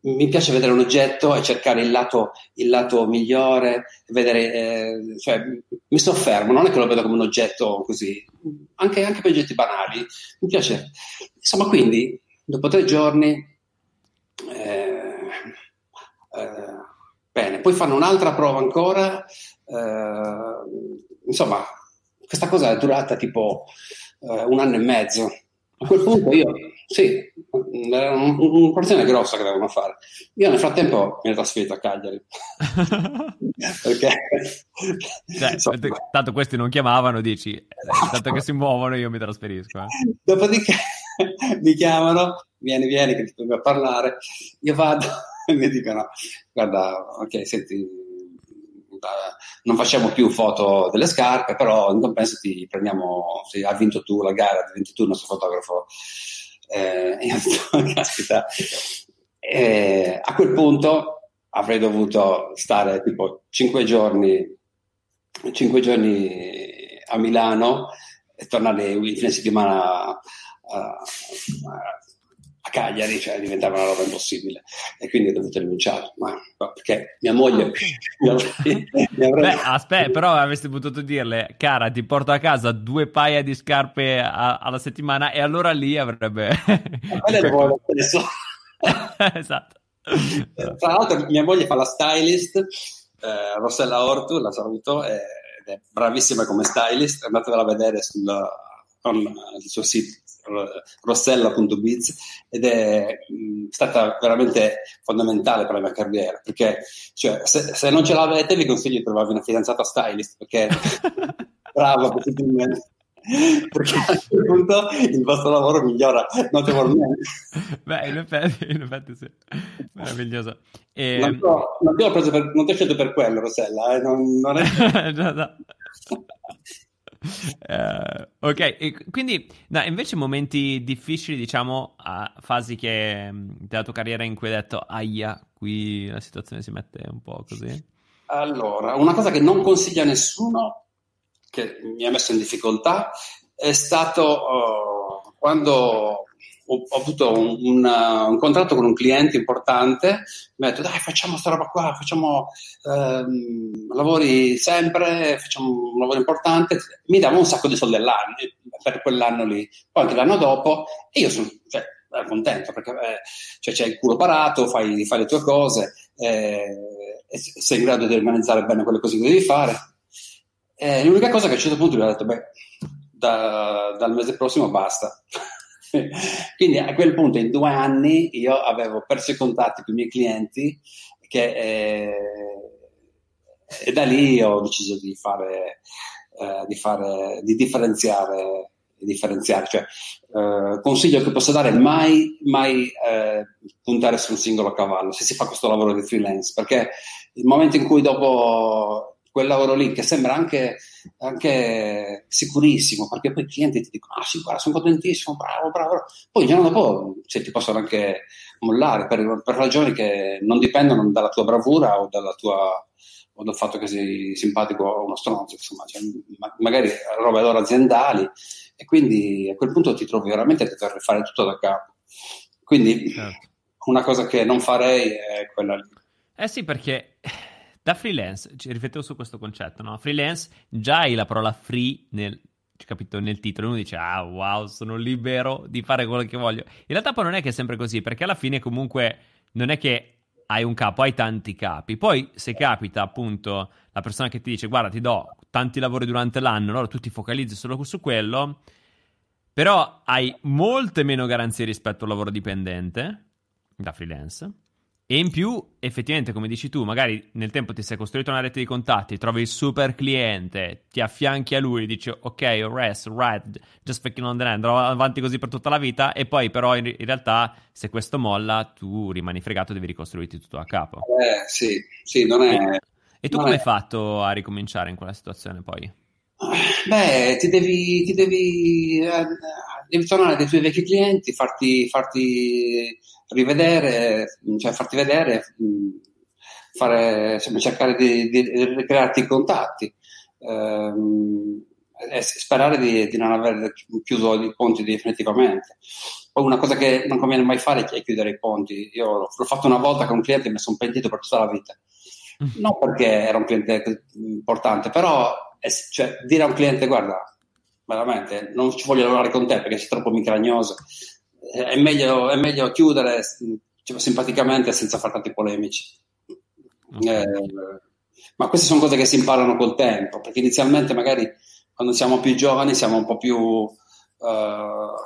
mi piace vedere un oggetto e cercare il lato, il lato migliore, vedere, eh, cioè, mi soffermo, non è che lo vedo come un oggetto così, anche, anche per oggetti banali, mi piace. Insomma, quindi, dopo tre giorni, eh, eh bene, poi fanno un'altra prova ancora, eh, insomma, questa cosa è durata tipo eh, un anno e mezzo. A quel punto io, sì, era un'operazione grossa che dovevano fare. Io nel frattempo mi ero trasferito a Cagliari. Perché... Cioè, so, tanto questi non chiamavano, dici, eh, tanto che si muovono io mi trasferisco. Eh. Dopodiché mi chiamano, vieni, vieni che ti dobbiamo parlare. Io vado e mi dicono, guarda, ok, senti, non facciamo più foto delle scarpe, però in compenso ti prendiamo, se hai vinto tu la gara, diventi tu il nostro fotografo. Eh, io caspita, eh, a quel punto avrei dovuto stare tipo 5 giorni, 5 giorni a Milano e tornare in fine settimana a, a, a Cagliari, cioè diventava una roba impossibile e quindi ho dovuto rinunciare, ma, perché mia moglie okay. mi avrebbe... Beh, aspetta, però avresti potuto dirle, cara, ti porto a casa due paia di scarpe a, alla settimana e allora lì avrebbe... Esatto. Tra l'altro mia moglie fa la stylist, eh, Rossella Ortu, la saluto, ed è bravissima come stylist, andatevela a vedere sul, con il suo sito rossella.biz ed è mh, stata veramente fondamentale per la mia carriera perché cioè, se, se, non ce l'avete vi consiglio di trovarvi una fidanzata stylist perché brava possibilmente perché a quel punto il vostro lavoro migliora notevolmente beh in effetti, in effetti sì meraviglioso e... non, non, ti ho preso per, non ti ho scelto per quello Rossella eh? non, non è... no, no. Uh, ok, e quindi no, invece momenti difficili, diciamo, a fasi che mm, della tua carriera in cui hai detto aia, qui la situazione si mette un po' così. Allora, una cosa che non consiglia a nessuno, che mi ha messo in difficoltà, è stato uh, quando ho, ho avuto un, un, un, contratto con un cliente importante, mi ha detto dai facciamo sta roba qua, facciamo ehm, lavori sempre, facciamo un lavoro importante, mi dava un sacco di soldi all'anno, per quell'anno lì. Poi anche l'anno dopo, e io sono cioè, contento perché eh, cioè, c'hai il culo parato, fai, fai le tue cose, eh, sei in grado di organizzare bene quelle cose che devi fare. Eh, l'unica cosa che a un certo punto gli ho detto, beh, da, dal mese prossimo basta. Quindi a quel punto, in due anni, io avevo perso i contatti con i miei clienti che, eh, e da lì ho deciso di fare, eh, di, fare di differenziare differenziare. Cioè, eh, consiglio che posso dare mai, mai eh, puntare su un singolo cavallo se si fa questo lavoro di freelance, perché il momento in cui dopo quel lavoro lì, che sembra anche, anche sicurissimo, perché poi i clienti ti dicono, ah sì, guarda, sono contentissimo, bravo, bravo, bravo. poi il giorno dopo se ti possono anche mollare per, per ragioni che non dipendono dalla tua bravura o dalla tua o dal fatto che sei simpatico o uno stronzo, insomma, cioè, ma, magari robe loro aziendali e quindi a quel punto ti trovi veramente a dover fare tutto da capo. Quindi certo. una cosa che non farei è quella lì. Eh sì, perché da freelance, riflettevo su questo concetto, no? Freelance, già hai la parola free nel, capito, nel titolo, uno dice, ah wow, sono libero di fare quello che voglio. In realtà poi non è che è sempre così, perché alla fine comunque non è che hai un capo, hai tanti capi. Poi se capita appunto la persona che ti dice guarda ti do tanti lavori durante l'anno, allora tu ti focalizzi solo su quello, però hai molte meno garanzie rispetto al lavoro dipendente da freelance e in più, effettivamente, come dici tu, magari nel tempo ti sei costruito una rete di contatti, trovi il super cliente, ti affianchi a lui, dici ok, rest, right, just fucking on the land, andrò avanti così per tutta la vita e poi però in, in, realtà se questo molla tu rimani fregato, devi ricostruirti tutto a capo. Eh sì, sì, non è... E tu come hai fatto a ricominciare in quella situazione poi? Beh, ti devi, ti devi, eh, devi tornare dai tuoi vecchi clienti, farti, farti rivedere, cioè farti vedere, fare, insomma, cercare di, di, di crearti contatti ehm, e sperare di, di, non aver chiuso i ponti definitivamente. Poi una cosa che non conviene mai fare è chiudere i ponti. Io l'ho fatto una volta con un cliente e mi sono pentito per tutta la vita. Mm. Non perché era un cliente importante, però cioè, dire a un cliente guarda, veramente non ci voglio lavorare con te perché sei troppo micragnoso è meglio, è meglio chiudere cioè, simpaticamente senza fare tanti polemici. Okay. Eh, ma queste sono cose che si imparano col tempo, perché inizialmente magari quando siamo più giovani siamo un po' più, uh,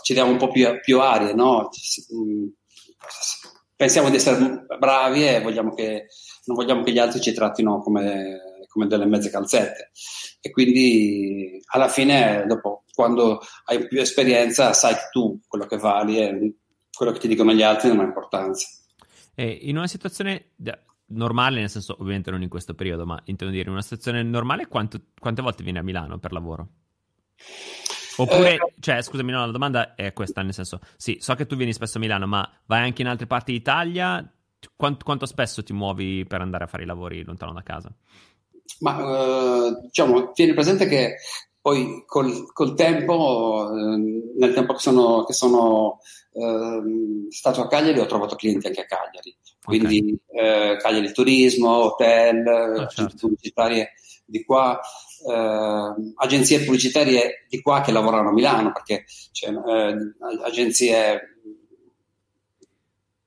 ci diamo un po' più, più arie, no? Pensiamo di essere bravi e vogliamo che, non vogliamo che gli altri ci trattino come, come delle mezze calzette. E quindi alla fine, dopo quando hai più esperienza sai tu quello che vali e quello che ti dicono gli altri non ha importanza. E in una situazione normale, nel senso ovviamente non in questo periodo, ma intendo dire in una situazione normale quanto, quante volte vieni a Milano per lavoro? Oppure, eh, cioè, scusami, no, la domanda è questa, nel senso, sì, so che tu vieni spesso a Milano, ma vai anche in altre parti d'Italia? Quanto, quanto spesso ti muovi per andare a fare i lavori lontano da casa? Ma eh, diciamo, tieni presente che poi col, col tempo, eh, nel tempo che sono, che sono eh, stato a Cagliari, ho trovato clienti anche a Cagliari. Quindi okay. eh, Cagliari Turismo, hotel, ah, certo. pubblicitarie di qua, eh, agenzie pubblicitarie di qua che lavorano a Milano, perché eh, agenzie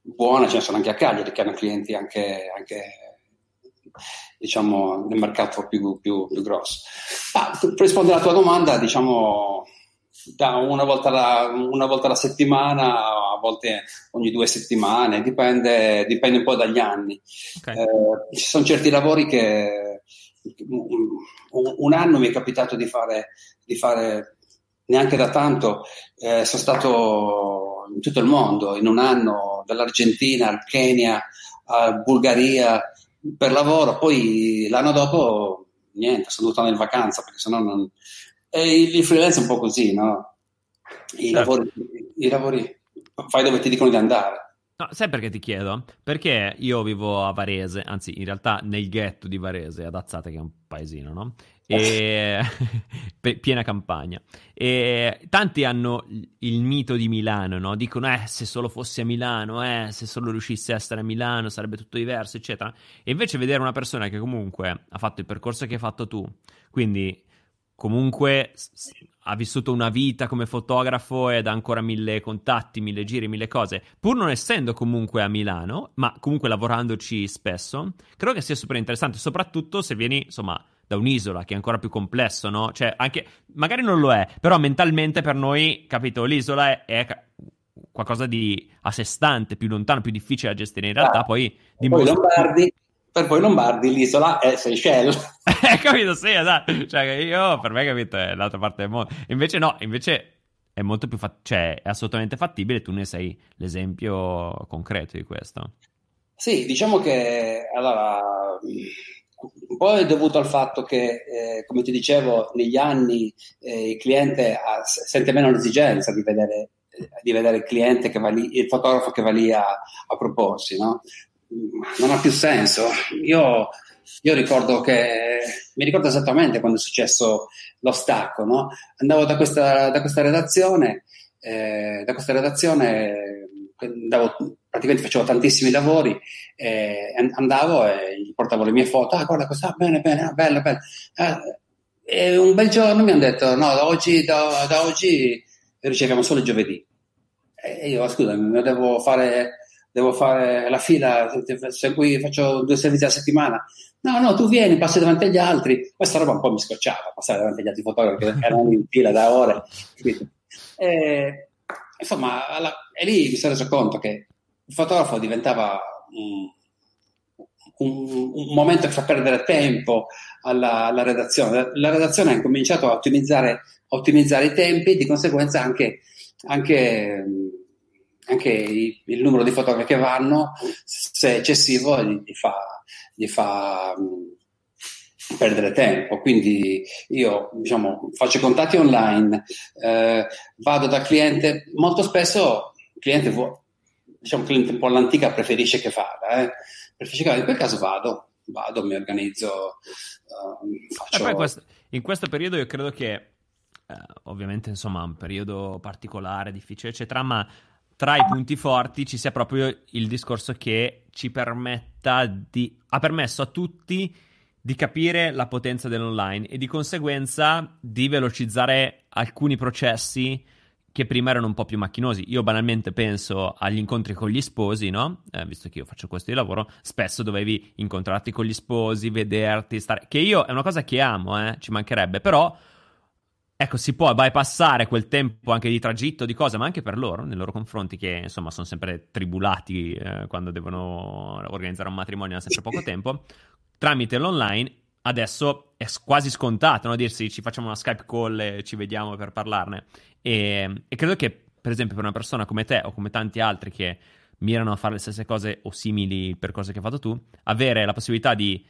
buone, ce ne sono anche a Cagliari che hanno clienti anche, anche diciamo, nel mercato più, più, più grosso. Ah, per rispondere alla tua domanda, diciamo, da una volta, alla, una volta alla settimana, a volte ogni due settimane, dipende, dipende un po' dagli anni. Okay. Eh, ci sono certi lavori che un, un, anno mi è capitato di fare, di fare neanche da tanto, eh, sono stato in tutto il mondo, in un anno, dall'Argentina al Kenya, a Bulgaria, per lavoro, poi l'anno dopo niente, sono andare in vacanza perché sennò non... E il, freelance è un po' così, no? I, certo. lavori, I lavori fai dove ti dicono di andare. No, sai perché ti chiedo? Perché io vivo a Varese, anzi in realtà nel ghetto di Varese, ad Azzate che è un paesino, no? E... piena campagna. E tanti hanno il mito di Milano, no? Dicono, eh, se solo fossi a Milano, eh, se solo riuscissi a essere a Milano sarebbe tutto diverso, eccetera. E invece vedere una persona che comunque ha fatto il percorso che hai fatto tu, quindi comunque ha vissuto una vita come fotografo ed ha ancora mille contatti, mille giri, mille cose, pur non essendo comunque a Milano, ma comunque lavorandoci spesso, credo che sia super interessante, soprattutto se vieni, insomma, da un'isola, che è ancora più complesso, no? Cioè, anche, magari non lo è, però mentalmente per noi, capito, l'isola è, è qualcosa di a sé stante, più lontano, più difficile da gestire. In realtà ah, poi... Dimostra... Poi Lombardi, per voi Lombardi l'isola è Seychelles. Eh, capito? Sì, esatto. Cioè, io, per me, capito, è l'altra parte del mondo. Invece no, invece è molto più fat- cioè, è assolutamente fattibile, tu ne sei l'esempio concreto di questo. Sì, diciamo che allora un po' è dovuto al fatto che, eh, come ti dicevo, negli anni eh, il cliente ha, sente meno l'esigenza di vedere, eh, di vedere il cliente che va lì, il fotografo che va lì a, a proporsi, no? non ha più senso. Io, io, ricordo che mi ricordo esattamente quando è successo lo stacco, no? Andavo da questa, da questa redazione, eh, da questa redazione andavo, praticamente facevo tantissimi lavori, eh, andavo e gli portavo le mie foto, ah guarda questa, bene, bene, ah, bella, bella. Eh, e un bel giorno mi hanno detto, no, da oggi, da, da oggi riceviamo solo il giovedì. E io, scusami, devo fare devo fare la fila, se qui faccio due servizi a settimana. No, no, tu vieni, passi davanti agli altri. Questa roba un po' mi scocciava, passare davanti agli altri fotografi che erano in fila da ore. E, insomma, alla, e lì mi sono reso conto che il fotografo diventava un, un, un momento che fa perdere tempo alla, alla, redazione. La redazione ha cominciato a ottimizzare, ottimizzare i tempi, di conseguenza anche, anche anche il, numero di fotografi che vanno, se è eccessivo, gli, fa, gli fa perdere tempo. Quindi io diciamo, faccio contatti online, eh, vado da cliente, molto spesso il cliente, diciamo, cliente un po' l'antica preferisce che vada, eh. preferisce che vada. in quel caso vado, vado, mi organizzo. Uh, faccio... questo, in questo periodo io credo che Uh, ovviamente insomma un periodo particolare, difficile, eccetera, ma tra i punti forti ci sia proprio il discorso che ci permetta di... ha permesso a tutti di capire la potenza dell'online e di conseguenza di velocizzare alcuni processi che prima erano un po' più macchinosi. Io banalmente penso agli incontri con gli sposi, no? Eh, visto che io faccio questo di lavoro, spesso dovevi incontrarti con gli sposi, vederti, stare... Che io è una cosa che amo, eh? ci mancherebbe, però Ecco, si può bypassare quel tempo anche di tragitto, di cose, ma anche per loro, nei loro confronti, che insomma sono sempre tribulati eh, quando devono organizzare un matrimonio, hanno sempre poco tempo, tramite l'online. Adesso è quasi scontato no? dirsi ci facciamo una Skype call e ci vediamo per parlarne. E, e credo che, per esempio, per una persona come te o come tanti altri che mirano a fare le stesse cose o simili il percorso che hai fatto tu, avere la possibilità di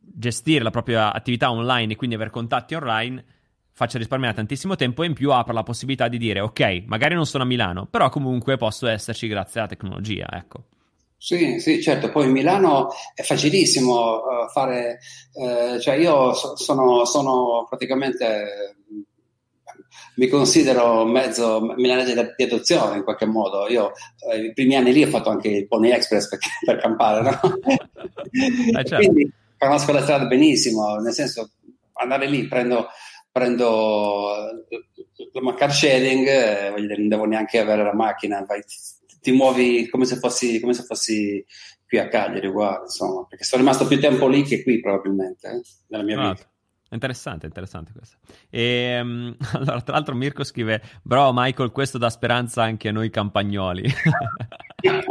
gestire la propria attività online e quindi avere contatti online faccia risparmiare tantissimo tempo e in più apra la possibilità di dire ok, magari non sono a Milano, però comunque posso esserci grazie alla tecnologia, ecco. Sì, sì, certo, poi Milano è facilissimo uh, fare, uh, cioè io so, sono, sono, praticamente, mi considero mezzo milanese di adozione in qualche modo, io uh, i primi anni lì ho fatto anche il Pony Express per, per campare, no? eh, certo. Quindi conosco la strada benissimo, nel senso andare lì, prendo prendo la car sharing, eh, non devo neanche avere la macchina, vai, ti muovi come se, fossi, come se fossi qui a Cagliari, uguale, insomma, perché sono rimasto più tempo lì che qui probabilmente, eh, nella mia ah, vita. Interessante, interessante questo. E, um, allora, tra l'altro Mirko scrive, bravo Michael, questo dà speranza anche a noi campagnoli. no,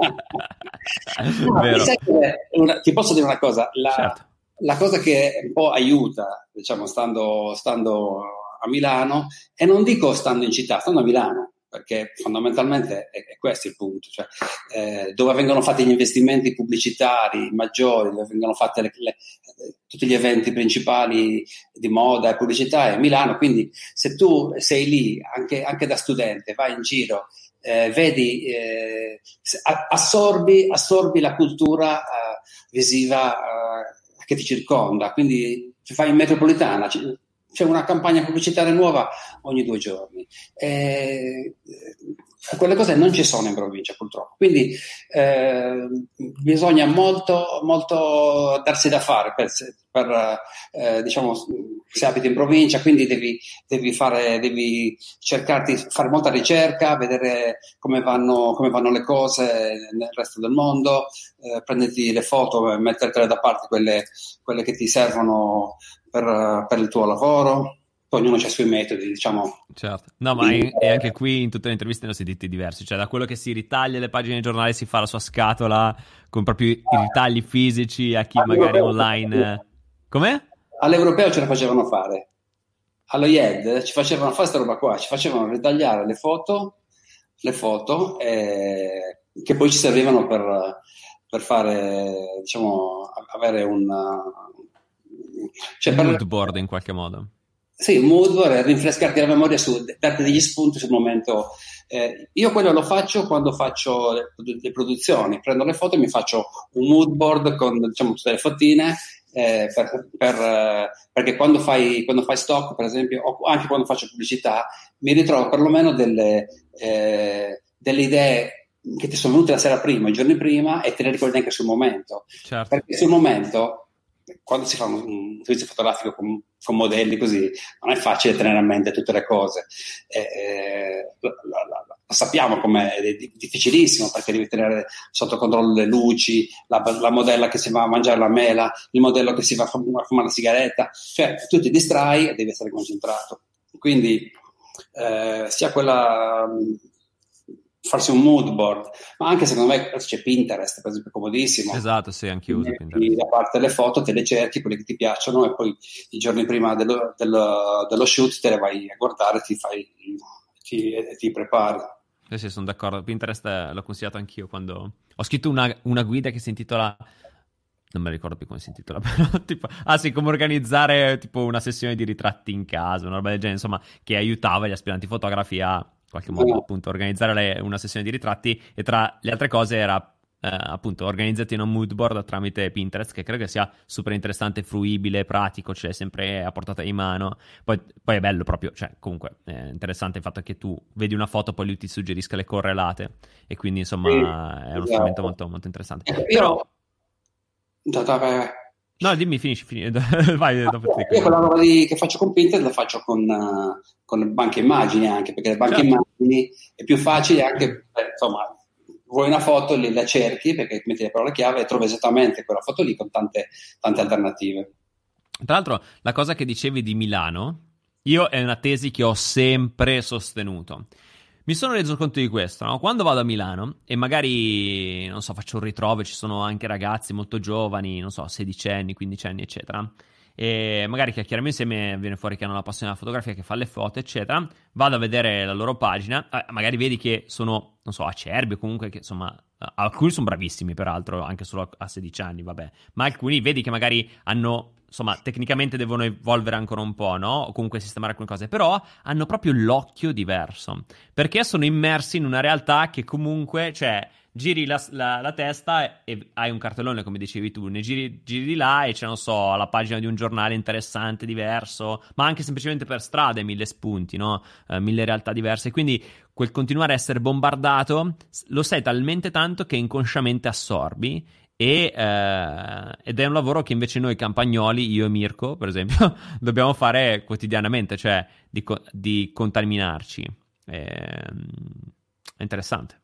una, ti posso dire una cosa, la, certo la cosa che un po' aiuta, diciamo, stando, stando a Milano, e non dico stando in città, stando a Milano, perché fondamentalmente è, è questo il punto, cioè, eh, dove vengono fatti gli investimenti pubblicitari maggiori, dove vengono fatti tutti gli eventi principali di moda e pubblicità è Milano, quindi se tu sei lì anche, anche da studente, vai in giro, eh, vedi, eh, assorbi, assorbi, la cultura eh, visiva eh, che ti circonda, quindi fai in metropolitana, c'è una campagna pubblicitaria nuova ogni due giorni. Eh, quelle cose non ci sono in provincia purtroppo, quindi eh, bisogna molto, molto darsi da fare per, per eh, diciamo, se abiti in provincia, quindi devi, devi, fare, devi cercarti fare molta ricerca, vedere come vanno, come vanno le cose nel resto del mondo, eh, prenderti le foto mettertele da parte quelle, quelle che ti servono per, per il tuo lavoro ognuno ha i suoi metodi, diciamo. Certo, no, ma in, e anche qui in tutte le interviste ne ho sentiti diversi, cioè da quello che si ritaglia le pagine di giornale si fa la sua scatola con proprio i ritagli fisici a chi magari online... Com'è? All'europeo ce la facevano fare, allo IED ci facevano fare questa roba qua, ci facevano ritagliare le foto, le foto eh, che poi ci servivano per, per fare, diciamo, avere un cioè, un mood board in qualche modo. Sì, un mood board, rinfrescarti la memoria, su, darti degli spunti sul momento. Eh, io quello lo faccio quando faccio le, le, produzioni, prendo le foto e mi faccio un mood board con diciamo, tutte le fotine eh, per, per, eh, perché quando fai, quando fai, stock, per esempio, o anche quando faccio pubblicità, mi ritrovo perlomeno delle, eh, delle idee che ti sono venute la sera prima, i giorni prima, e te le ricordi anche sul momento. Certo. Perché sul momento quando si fa un, servizio fotografico con, con, modelli così, non è facile tenere a mente tutte le cose. Eh, la, la, la, sappiamo com'è, è difficilissimo perché devi tenere sotto controllo le luci, la, modella che si va a mangiare la mela, il modello che si va a fumare la sigaretta, cioè tu ti distrai e devi essere concentrato. Quindi eh, sia quella farsi un mood board, ma anche secondo me c'è Pinterest, per esempio, comodissimo. Esatto, sì, anche io uso Pinterest. Da parte le foto, te le cerchi, quelle che ti piacciono, e poi i giorni prima dello, dello, dello shoot te le vai a guardare, ti fai, ti, ti prepari. Sì, sì, sono d'accordo. Pinterest eh, l'ho consigliato anch'io quando ho scritto una, una guida che si intitola non mi ricordo più come si intitola, però tipo, ah sì, come organizzare tipo una sessione di ritratti in casa, una roba del genere, insomma, che aiutava gli aspiranti fotografi a qualche modo appunto organizzare le, una sessione di ritratti e tra le altre cose era eh, appunto organizzati in un mood board tramite Pinterest che credo che sia super interessante, fruibile, pratico, cioè sempre a portata di mano. Poi, poi è bello proprio, cioè comunque è interessante il fatto che tu vedi una foto poi lui ti suggerisca le correlate e quindi insomma sì, è uno esatto. strumento molto, molto interessante. Io... Però... Da, da, No, dimmi, finisci, finisci. vai dopo te. Io quella roba di, che faccio con Pinterest la faccio con, uh, con banche immagini anche, perché le banche certo. immagini è più facile anche, eh, insomma, vuoi una foto, la cerchi perché metti le parole chiave e trovi esattamente quella foto lì con tante, tante alternative. Tra l'altro, la cosa che dicevi di Milano, io è una tesi che ho sempre sostenuto. Mi sono reso conto di questo, no? Quando vado a Milano e magari, non so, faccio un ritrovo, ci sono anche ragazzi molto giovani, non so, 16 anni, 15 anni, eccetera, e magari chiacchieriamo insieme, viene fuori che hanno la passione della fotografia, che fa le foto, eccetera, vado a vedere la loro pagina, eh, magari vedi che sono, non so, acerbi o comunque che, insomma, alcuni sono bravissimi, peraltro, anche solo a 16 anni, vabbè, ma alcuni vedi che magari hanno insomma, tecnicamente devono evolvere ancora un po', no? O comunque sistemare alcune cose, però hanno proprio l'occhio diverso, perché sono immersi in una realtà che comunque, cioè, giri la, la, la testa e hai un cartellone, come dicevi tu, ne giri, giri, di là e c'è, non so, la pagina di un giornale interessante, diverso, ma anche semplicemente per strade, mille spunti, no? Uh, mille realtà diverse, quindi quel continuare a essere bombardato lo sai talmente tanto che inconsciamente assorbi e, eh, ed è un lavoro che invece noi campagnoli, io e Mirko, per esempio, dobbiamo fare quotidianamente, cioè di, di contaminarci. È, è interessante.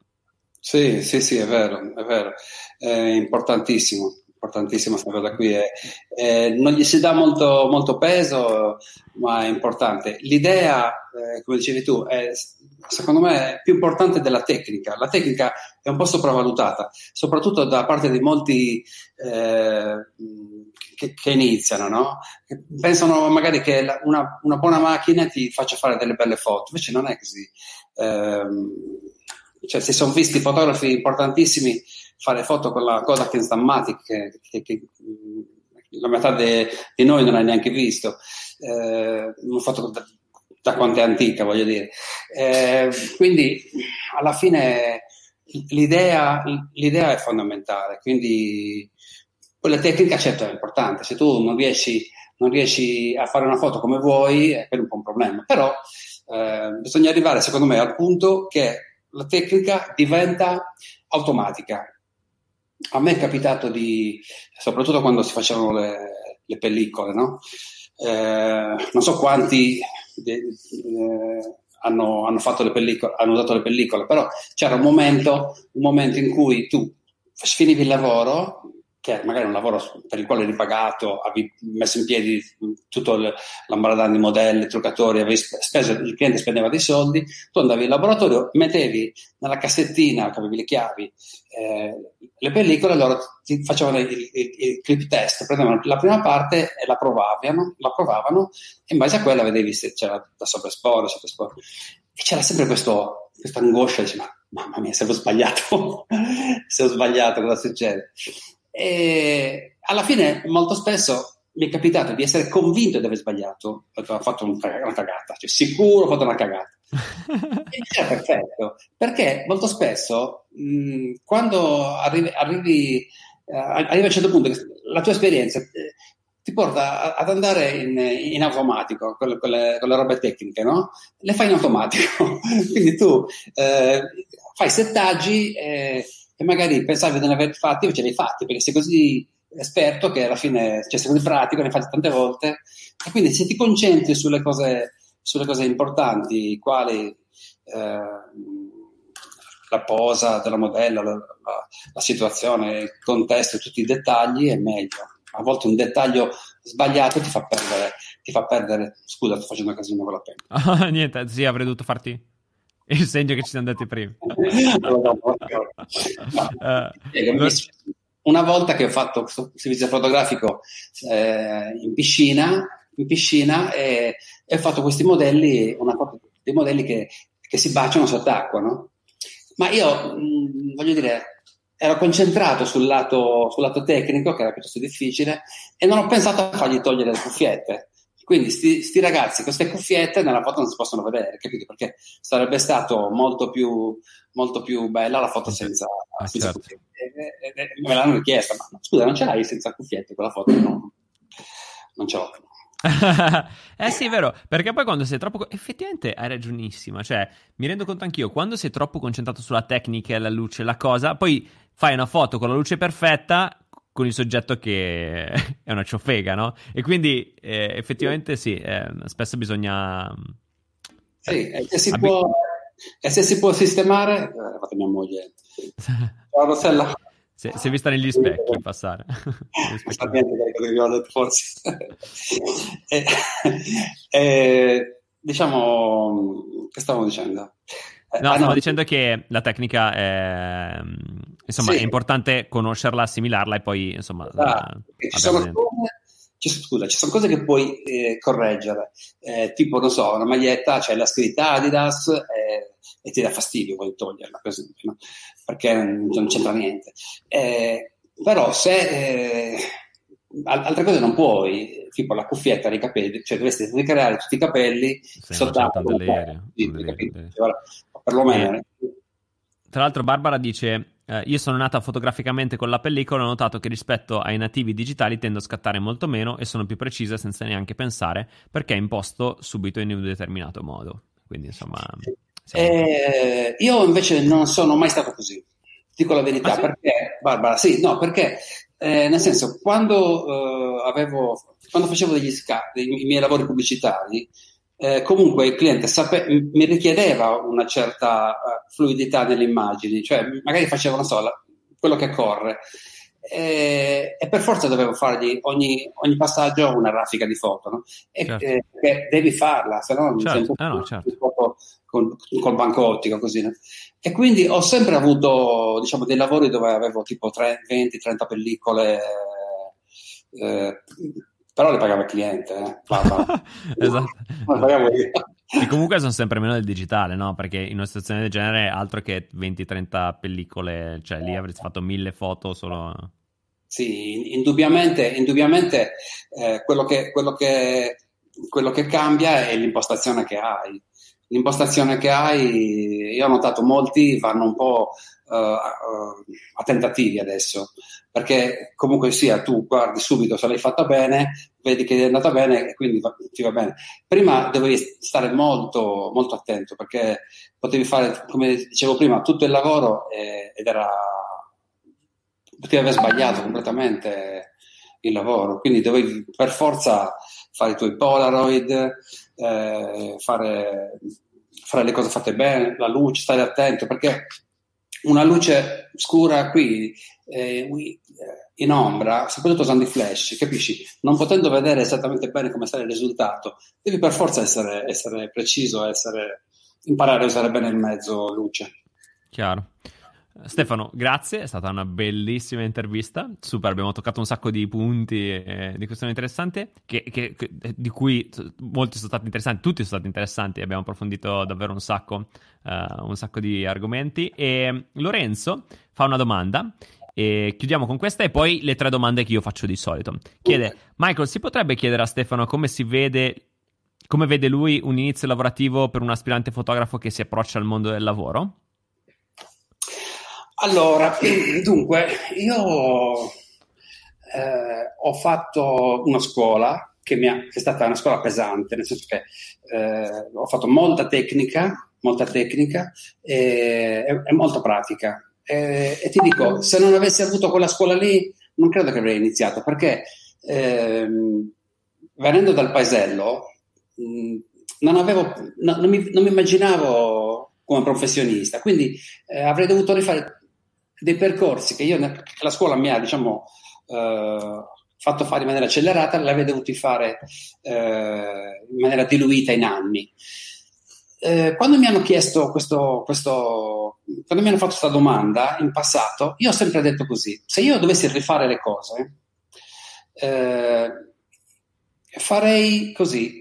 Sì, sì, sì, è vero, è vero, è importantissimo importantissima questa cosa qui. È, è, non gli si dà molto, molto, peso, ma è importante. L'idea, eh, come dicevi tu, è secondo me più importante della tecnica. La tecnica è un po' sopravvalutata, soprattutto da parte di molti eh, che, che, iniziano, no? Che pensano magari che la, una, una, buona macchina ti faccia fare delle belle foto, invece non è così. Eh, cioè, si sono visti fotografi importantissimi fare foto con la Kodak Instamatic che, che, che la metà di noi non ha neanche visto. Eh, una foto da, da quanto è antica, voglio dire. Eh, quindi alla fine l'idea, l'idea, è fondamentale, quindi Poi la tecnica, certo, è importante. Se tu non riesci, non riesci a fare una foto come vuoi, è un po' un problema. Però eh, bisogna arrivare, secondo me, al punto che la tecnica diventa automatica. A me è capitato di, soprattutto quando si facevano le, le pellicole, no? eh, non so quanti eh, hanno, hanno, fatto le pellicole, hanno usato le pellicole, però c'era un momento, un momento in cui tu finivi il lavoro, che magari è un lavoro per il quale eri pagato, avevi messo in piedi tutto l'ambaradan di modelli, truccatori, speso, il cliente spendeva dei soldi, tu andavi in laboratorio, mettevi nella cassettina che avevi le chiavi eh, le pellicole, loro ti facevano il, il, il, clip test, prendevano la prima parte e la provavano, la provavano e in base a quella vedevi se c'era da sovraesporre, sottoesporre. E c'era sempre questo, questa angoscia, dici, ma mamma mia, se ho sbagliato, se ho sbagliato, cosa succede? E alla fine, molto spesso mi è capitato di essere convinto di aver sbagliato, ho fatto una cagata, cioè sicuro ho fatto una cagata. era perfetto, perché molto spesso mh, quando arrivi, arrivi, uh, arrivi, a un certo punto, la tua esperienza eh, ti porta ad andare in, in automatico con le, con, le, con le, robe tecniche, no? Le fai in automatico. Quindi tu eh, fai settaggi eh, e magari pensavi di non aver fatti, invece li hai fatti, perché sei così esperto che alla fine, cioè sei così pratico, ne hai fatti tante volte. E quindi se ti concentri sulle cose, sulle cose importanti, quali eh, la posa della modella, la, la, la situazione, il contesto, tutti i dettagli, è meglio a volte un dettaglio sbagliato ti fa perdere, ti fa perdere. Scusa, sto facendo casino con la penna. Niente, sì, avrei dovuto farti il segno che ci siamo andati prima. uh, una volta che ho fatto questo servizio fotografico eh, in piscina, in piscina e, e, ho fatto questi modelli, una, dei modelli che, che si baciano sott'acqua, no? Ma io mh, voglio dire, ero concentrato sul lato, sul lato, tecnico, che era piuttosto difficile, e non ho pensato a fargli togliere le cuffiette. Quindi sti, sti ragazzi, queste cuffiette nella foto non si possono vedere, capito? Perché sarebbe stato molto più, molto più bella la foto senza, ah, senza certo. cuffiette. E, e, e, me l'hanno richiesta, ma scusa, non ce l'hai senza cuffiette quella foto? No, non ce l'ho. eh sì, è vero, perché poi quando sei troppo... Effettivamente hai ragionissima, cioè mi rendo conto anch'io, quando sei troppo concentrato sulla tecnica, la luce, la cosa, poi fai una foto con la luce perfetta con il soggetto che è una ciofega, no? E quindi eh, effettivamente sì, eh, spesso bisogna... Sì, e se si, abbi- può, e se si può sistemare... Eh, fatto mia moglie. Ciao Rossella. Si è vista negli specchi passare. forse. e, e, diciamo, che stavo dicendo? Eh, no, ah, stavo no. dicendo che la tecnica è, insomma, sì. è importante conoscerla, assimilarla e poi, insomma... Ah, ci, sono cose, ci, scusa, ci sono cose che puoi eh, correggere, eh, tipo, non so, una maglietta, c'è cioè la scritta Adidas eh, e ti dà fastidio poi toglierla, per esempio, no? perché non c'entra niente. Eh, però se altre cose non puoi, tipo la cuffietta dei capelli, cioè dovresti ricreare tutti i capelli soltanto perlomeno. Eh, tra l'altro Barbara dice eh, io sono nata fotograficamente con la pellicola ho notato che rispetto ai nativi digitali tendo a scattare molto meno e sono più precisa senza neanche pensare perché è imposto subito in un determinato modo. Quindi insomma... Eh, io invece non sono mai stato così, dico la verità, ah, sì? perché Barbara, sì, no, perché eh, nel senso, quando, eh, avevo, quando facevo degli scatti, i miei lavori pubblicitari, eh, comunque il cliente sape- mi richiedeva una certa uh, fluidità nelle immagini, cioè magari facevo, non so, la, quello che corre. E, e, per forza dovevo fargli ogni, ogni, passaggio una raffica di foto, no? E, certo. eh, devi farla, se no non certo. eh no, certo. col, col banco ottico così. No? E quindi ho sempre avuto diciamo, dei lavori dove avevo tipo 20-30 pellicole. Eh, però le pagava il cliente. Eh. esatto. E comunque sono sempre meno del digitale, no? Perché in una situazione del genere altro che 20-30 pellicole, cioè lì avresti fatto mille foto solo... Sì, indubbiamente, indubbiamente eh, quello, che, quello, che, quello, che, cambia è l'impostazione che hai. L'impostazione che hai, io ho notato molti vanno un po' uh, a tentativi adesso, perché comunque sia tu guardi subito se l'hai fatta bene, vedi che è andata bene e quindi ti va bene. Prima dovevi stare molto, molto attento perché potevi fare, come dicevo prima, tutto il lavoro ed era potevi aver sbagliato completamente il lavoro, quindi dovevi per forza fare i tuoi Polaroid, eh, fare, fare, le cose fatte bene, la luce, stare attento, perché una luce scura qui, eh, in ombra, soprattutto usando i flash, capisci? Non potendo vedere esattamente bene come sarà il risultato, devi per forza essere, essere preciso, essere, imparare a usare bene il mezzo luce. Chiaro. Stefano, grazie, è stata una bellissima intervista, super, abbiamo toccato un sacco di punti e di questioni interessanti, che, che, che, di cui molti sono stati interessanti, tutti sono stati interessanti, abbiamo approfondito davvero un sacco, uh, un sacco di argomenti. E Lorenzo fa una domanda, e chiudiamo con questa e poi le tre domande che io faccio di solito. Chiede, Michael, si potrebbe chiedere a Stefano come si vede, come vede lui un inizio lavorativo per un aspirante fotografo che si approccia al mondo del lavoro? Allora, dunque, io eh, ho fatto una scuola che, ha, che, è stata una scuola pesante, nel senso che eh, ho fatto molta tecnica, molta tecnica e, e, e molta pratica. E, e, ti dico, se non avessi avuto quella scuola lì, non credo che avrei iniziato, perché ehm, venendo dal paesello, non, avevo, no, non, mi, non mi immaginavo come professionista, quindi eh, avrei dovuto rifare dei percorsi che, io, che la scuola mi ha, diciamo, eh, fatto fare in maniera accelerata, l'avrei dovuti fare eh, in maniera diluita in anni. Eh, quando mi hanno chiesto questo, questo, quando mi hanno fatto questa domanda in passato, io ho sempre detto così: se io dovessi rifare le cose, eh, farei così.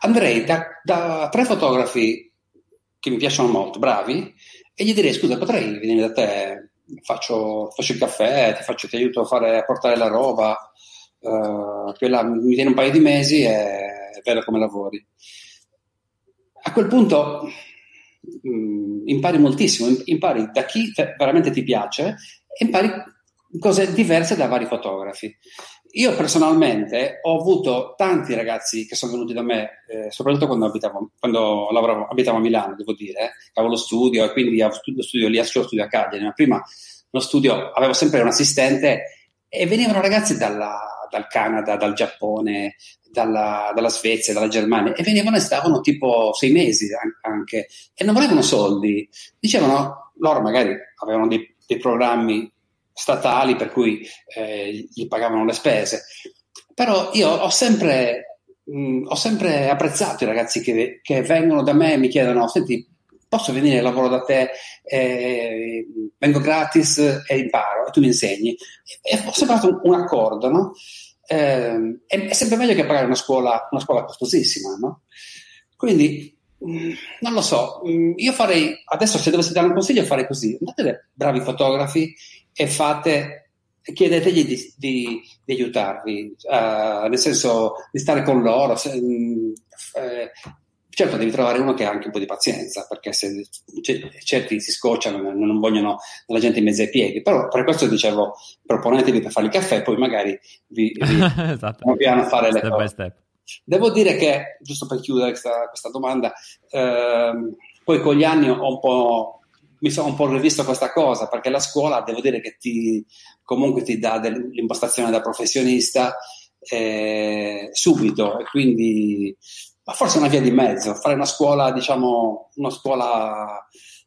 Andrei da, da tre fotografi che mi piacciono molto, bravi, e gli direi: Scusa, potrei venire da te faccio, faccio, il caffè, ti, faccio, ti aiuto a, fare, a, portare la roba, uh, quella mi viene un paio di mesi e è bello come lavori. A quel punto mh, mm, impari moltissimo, impari da chi veramente ti piace e impari cose diverse da vari fotografi. Io personalmente ho avuto tanti ragazzi che sono venuti da me, eh, soprattutto quando, abitavo, quando lavoravo, abitavo a Milano, devo dire, avevo lo studio e quindi avevo lo studio lì, lo studio a Cagliari, ma prima lo studio avevo sempre un assistente e venivano ragazzi dalla, dal Canada, dal Giappone, dalla, dalla, Svezia, dalla Germania e venivano e stavano tipo sei mesi anche e non volevano soldi, dicevano loro magari avevano dei, dei programmi statali per cui eh, gli pagavano le spese. Però io ho sempre, mh, ho sempre apprezzato i ragazzi che, che, vengono da me e mi chiedono: Senti, posso venire, lavoro da te, eh, vengo gratis e imparo e tu mi insegni. E, ho sempre fatto un, un accordo, no? Eh, è, sempre meglio che pagare una scuola, una scuola costosissima, no? Quindi non lo so, io farei adesso se dovessi dare un consiglio farei così, andate bravi fotografi e fate, chiedetegli di, di, di aiutarvi, uh, nel senso di stare con loro. Se, um, eh, certo, devi trovare uno che ha anche un po' di pazienza, perché se certi si scocciano, non vogliono la gente in mezzo ai piedi. Però per questo dicevo, proponetevi per fare il caffè, poi magari vi, vi esatto. piano fare step le cose. Devo dire che, giusto per chiudere questa, questa domanda, ehm, poi con gli anni ho un po' mi sono un po' rivisto questa cosa perché la scuola devo dire che ti, comunque ti dà l'impostazione da professionista eh, subito e quindi ma forse una via di mezzo fare una scuola diciamo una scuola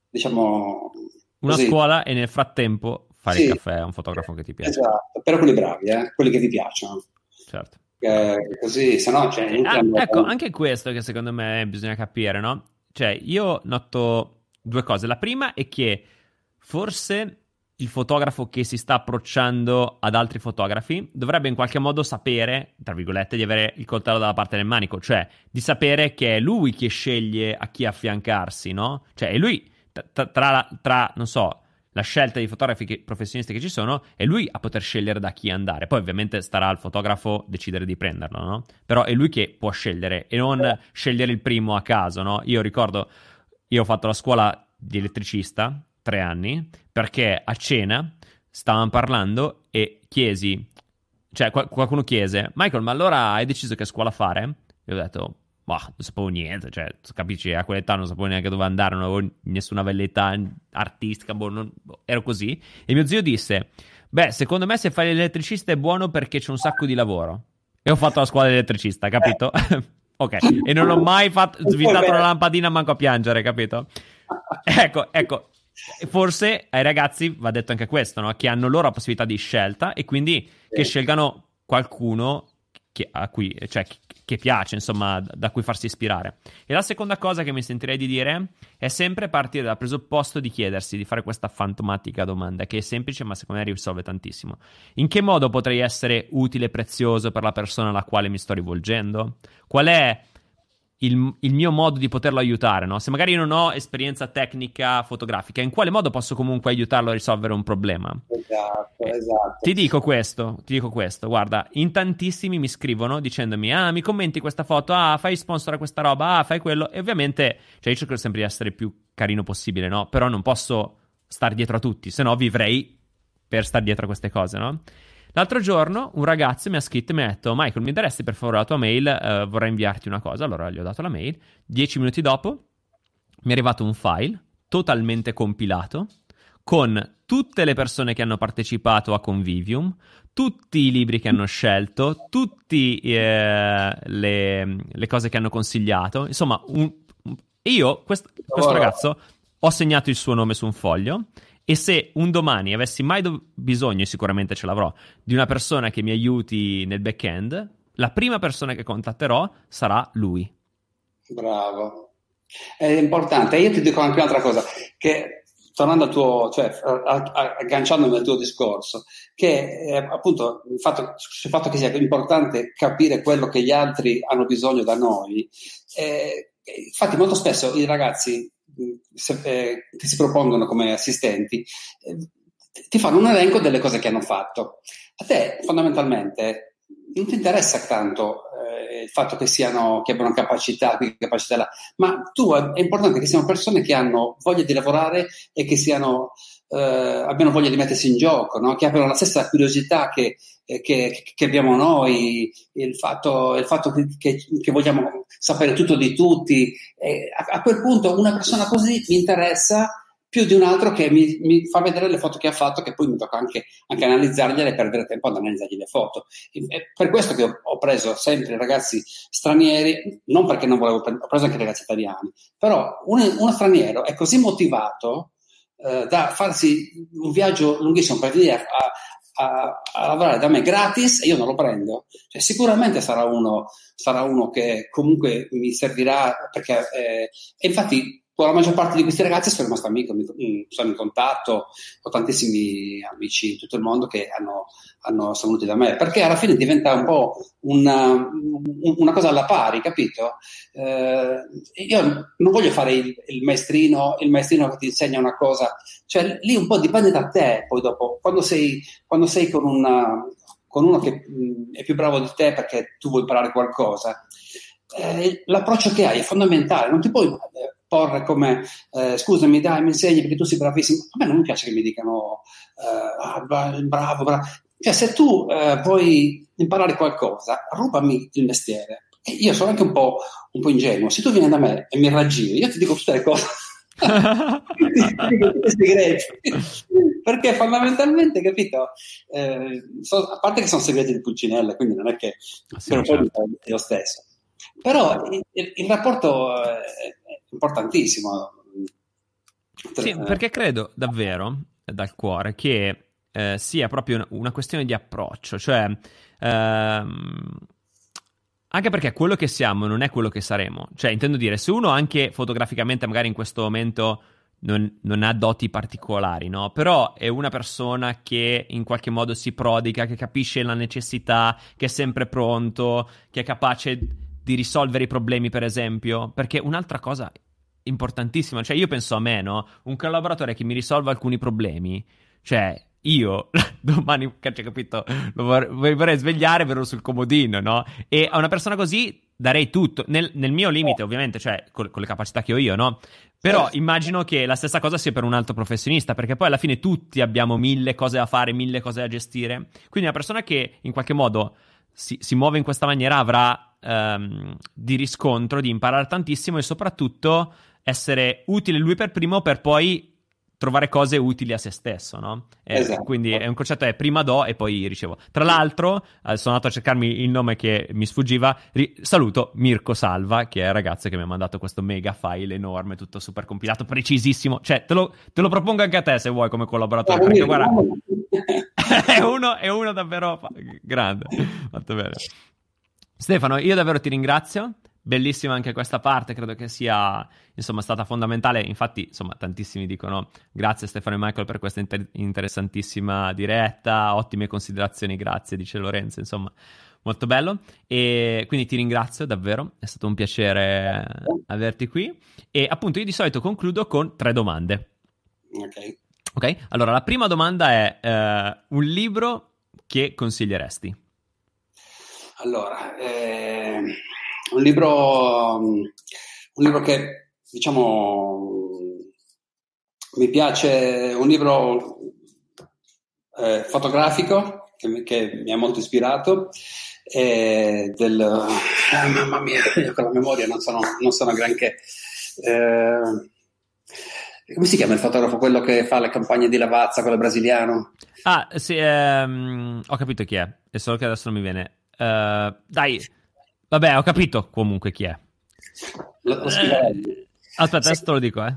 diciamo una così. scuola e nel frattempo fare sì, il caffè a un fotografo che ti piace esatto però quelli bravi eh? quelli che ti piacciono certo eh, così se no cioè, ah, ecco anche questo che secondo me bisogna capire no? cioè io noto due cose. La prima è che forse il fotografo che si sta approcciando ad altri fotografi dovrebbe in qualche modo sapere, tra virgolette, di avere il coltello dalla parte del manico, cioè di sapere che è lui che sceglie a chi affiancarsi, no? Cioè è lui, tra, tra, tra non so, la scelta di fotografi che, professionisti che ci sono è lui a poter scegliere da chi andare. Poi ovviamente starà al fotografo decidere di prenderlo, no? Però è lui che può scegliere e non scegliere il primo a caso, no? Io ricordo, io ho fatto la scuola di elettricista, tre anni, perché a cena stavamo parlando e chiesi, cioè qualcuno chiese, Michael, ma allora hai deciso che scuola fare? E ho detto, Boh, non sapevo niente, cioè, capisci, a quell'età non sapevo neanche dove andare, non avevo nessuna velleità artistica, boh, non, boh, ero così. E mio zio disse, beh, secondo me se fai l'elettricista è buono perché c'è un sacco di lavoro. E ho fatto la scuola di elettricista, capito? ok, e non ho mai fatto, svitato la lampadina manco a piangere, capito? ecco, ecco, forse ai ragazzi va detto anche questo, no? che hanno loro la possibilità di scelta e quindi che scelgano qualcuno che, a cui, cioè, che piace, insomma, da cui farsi ispirare. E la seconda cosa che mi sentirei di dire è sempre partire dal presupposto di chiedersi, di fare questa fantomatica domanda, che è semplice ma secondo me risolve tantissimo. In che modo potrei essere utile e prezioso per la persona alla quale mi sto rivolgendo? Qual è il, il, mio modo di poterlo aiutare, no? Se magari io non ho esperienza tecnica fotografica, in quale modo posso comunque aiutarlo a risolvere un problema? Esatto, eh, esatto. Ti dico questo, ti dico questo, guarda, in tantissimi mi scrivono dicendomi, ah, mi commenti questa foto, ah, fai sponsor a questa roba, ah, fai quello, e ovviamente, cioè io cerco sempre di essere più carino possibile, no? Però non posso stare dietro a tutti, se no vivrei per stare dietro a queste cose, no? L'altro giorno un ragazzo mi ha scritto e mi ha detto Michael mi daresti per favore la tua mail, uh, vorrei inviarti una cosa, allora gli ho dato la mail. Dieci minuti dopo mi è arrivato un file totalmente compilato con tutte le persone che hanno partecipato a Convivium, tutti i libri che hanno scelto, tutte eh, le, le, cose che hanno consigliato. Insomma, un, io, quest, questo ragazzo, ho segnato il suo nome su un foglio e se un domani avessi mai do- bisogno, e sicuramente ce l'avrò, di una persona che mi aiuti nel back-end, la prima persona che contatterò sarà lui. Bravo. È importante. Io ti dico anche un'altra cosa, che tornando al tuo, cioè agganciandomi al tuo discorso, che eh, appunto il fatto, il fatto, che sia importante capire quello che gli altri hanno bisogno da noi. Eh, infatti molto spesso i ragazzi se, eh, che si propongono come assistenti eh, ti fanno un elenco delle cose che hanno fatto. A te fondamentalmente non ti interessa tanto eh, il fatto che, siano, che abbiano capacità, capacità là, ma tu è importante che siano persone che hanno voglia di lavorare e che siano, eh, abbiano voglia di mettersi in gioco, no? che abbiano la stessa curiosità che, eh, che, che abbiamo noi, il fatto, il fatto che, che, vogliamo sapere tutto di tutti. A, a, quel punto una persona così mi interessa più di un altro che mi, mi, fa vedere le foto che ha fatto, che poi mi tocca anche, anche analizzargliele e perdere tempo ad analizzargli le foto. E per questo che ho, ho, preso sempre ragazzi stranieri, non perché non volevo prendere, ho preso anche ragazzi italiani, però uno, uno straniero è così motivato eh, da farsi un viaggio lunghissimo per venire a, a, a, lavorare da me gratis e io non lo prendo. Cioè, sicuramente sarà uno, sarà uno che comunque mi servirà perché, eh, infatti con la maggior parte di questi ragazzi sono rimasto amico, mi, sono in contatto, ho tantissimi amici in tutto il mondo che hanno, hanno, sono venuti da me, perché alla fine diventa un po' una, una cosa alla pari, capito? Eh, io non voglio fare il, il, maestrino, il maestrino che ti insegna una cosa, cioè lì un po' dipende da te, poi dopo, quando sei, quando sei con, una, con uno che mh, è più bravo di te perché tu vuoi imparare qualcosa, eh, l'approccio che hai è fondamentale, non ti puoi eh, porre come eh, scusami dai mi insegni perché tu sei bravissimo a me non mi piace che mi dicano eh, ah, bravo bravo cioè se tu eh, vuoi imparare qualcosa rubami il mestiere. E io sono anche un po', un po' ingenuo. Se tu vieni da me e mi raggiri io ti dico tutte le cose. Perché fondamentalmente capito eh, so, a parte che sono segreti di Pulcinella quindi non è che ah, sì, per certo. un po' io stesso però il, il rapporto è, importantissimo. Sì, perché credo davvero, dal cuore, che eh, sia proprio una questione di approccio, cioè... Ehm, anche perché quello che siamo non è quello che saremo. Cioè, intendo dire, se uno anche fotograficamente, magari in questo momento non, non, ha doti particolari, no? Però è una persona che in qualche modo si prodiga, che capisce la necessità, che è sempre pronto, che è capace di risolvere i problemi, per esempio. Perché un'altra cosa importantissima. Cioè, io penso a me, no? Un collaboratore che mi risolva alcuni problemi, cioè io domani, cioè, capito, lo vorrei, vorrei svegliare, verrò sul comodino, no? E a una persona così darei tutto, nel, nel mio limite, ovviamente, cioè con, con, le capacità che ho io, no? Però certo. immagino che la stessa cosa sia per un altro professionista, perché poi alla fine tutti abbiamo mille cose da fare, mille cose da gestire. Quindi una persona che in qualche modo si, si muove in questa maniera avrà um, di riscontro, di imparare tantissimo e soprattutto essere utile lui per primo per poi trovare cose utili a se stesso, no? E esatto. Quindi è un concetto è prima do e poi ricevo. Tra l'altro, eh, sono andato a cercarmi il nome che mi sfuggiva. Ri- saluto Mirko Salva, che è il ragazzo che mi ha mandato questo mega file enorme, tutto super compilato, precisissimo. Cioè, te lo, te lo propongo anche a te se vuoi come collaboratore. perché guarda, è, uno, è uno davvero fa- grande. Fatto bene. Stefano, io davvero ti ringrazio. Bellissima anche questa parte, credo che sia insomma stata fondamentale. Infatti, insomma, tantissimi dicono grazie Stefano e Michael per questa inter- interessantissima diretta, ottime considerazioni, grazie, dice Lorenzo, insomma, molto bello. E quindi ti ringrazio davvero, è stato un piacere averti qui. E appunto, io di solito concludo con tre domande. Ok. Ok, allora la prima domanda è uh, un libro che consiglieresti? Allora, eh un libro, un libro che diciamo mi piace, un libro eh, fotografico che mi, che mi, ha molto ispirato. Del, eh, mamma mia, io con la memoria non sono, non sono granché. Eh, come si chiama il fotografo, quello che fa le campagne di Lavazza, quello brasiliano? Ah, sì, ehm, ho capito chi è, è solo che adesso non mi viene. Uh, dai, Vabbè, ho capito comunque chi è. Lo, lo eh, aspetta, adesso te lo dico, eh.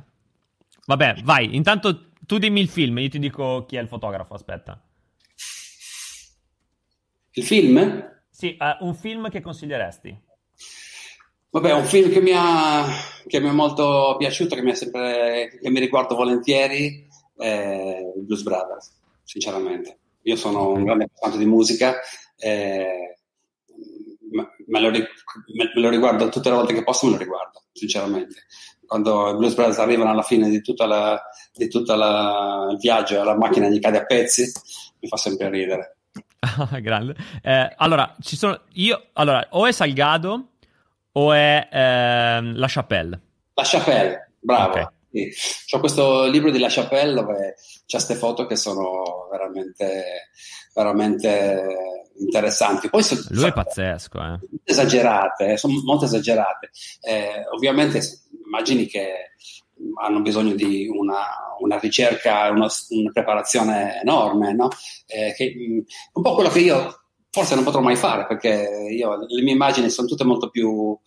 Vabbè, vai. Intanto tu dimmi il film, io ti dico chi è il fotografo, aspetta. Il film? Sì, uh, un film che consiglieresti. Vabbè, un film che mi, ha, che mi è molto piaciuto, che mi, sempre, che mi riguardo volentieri, è Blues Brothers, sinceramente. Io sono un grande appassionato di musica. Eh, me lo, me lo, riguardo tutte le volte che posso, me lo riguardo, sinceramente. Quando i Blues Brothers arrivano alla fine di tutto il viaggio la macchina gli cade a pezzi, mi fa sempre ridere. Grande. Eh, allora, ci sono io, allora, o è Salgado o è eh, La Chapelle. La Chapelle, bravo. Okay. Sì. Ho questo libro di La Chapelle dove c'è queste foto che sono veramente, veramente interessanti. Poi so, Lui è pazzesco, eh. esagerate, eh, sono molto esagerate. Eh, ovviamente immagini che hanno bisogno di una, una ricerca, una, una, preparazione enorme, no? eh, che, mm, un po' quello che io forse non potrò mai fare perché io, le mie immagini sono tutte molto più, uh,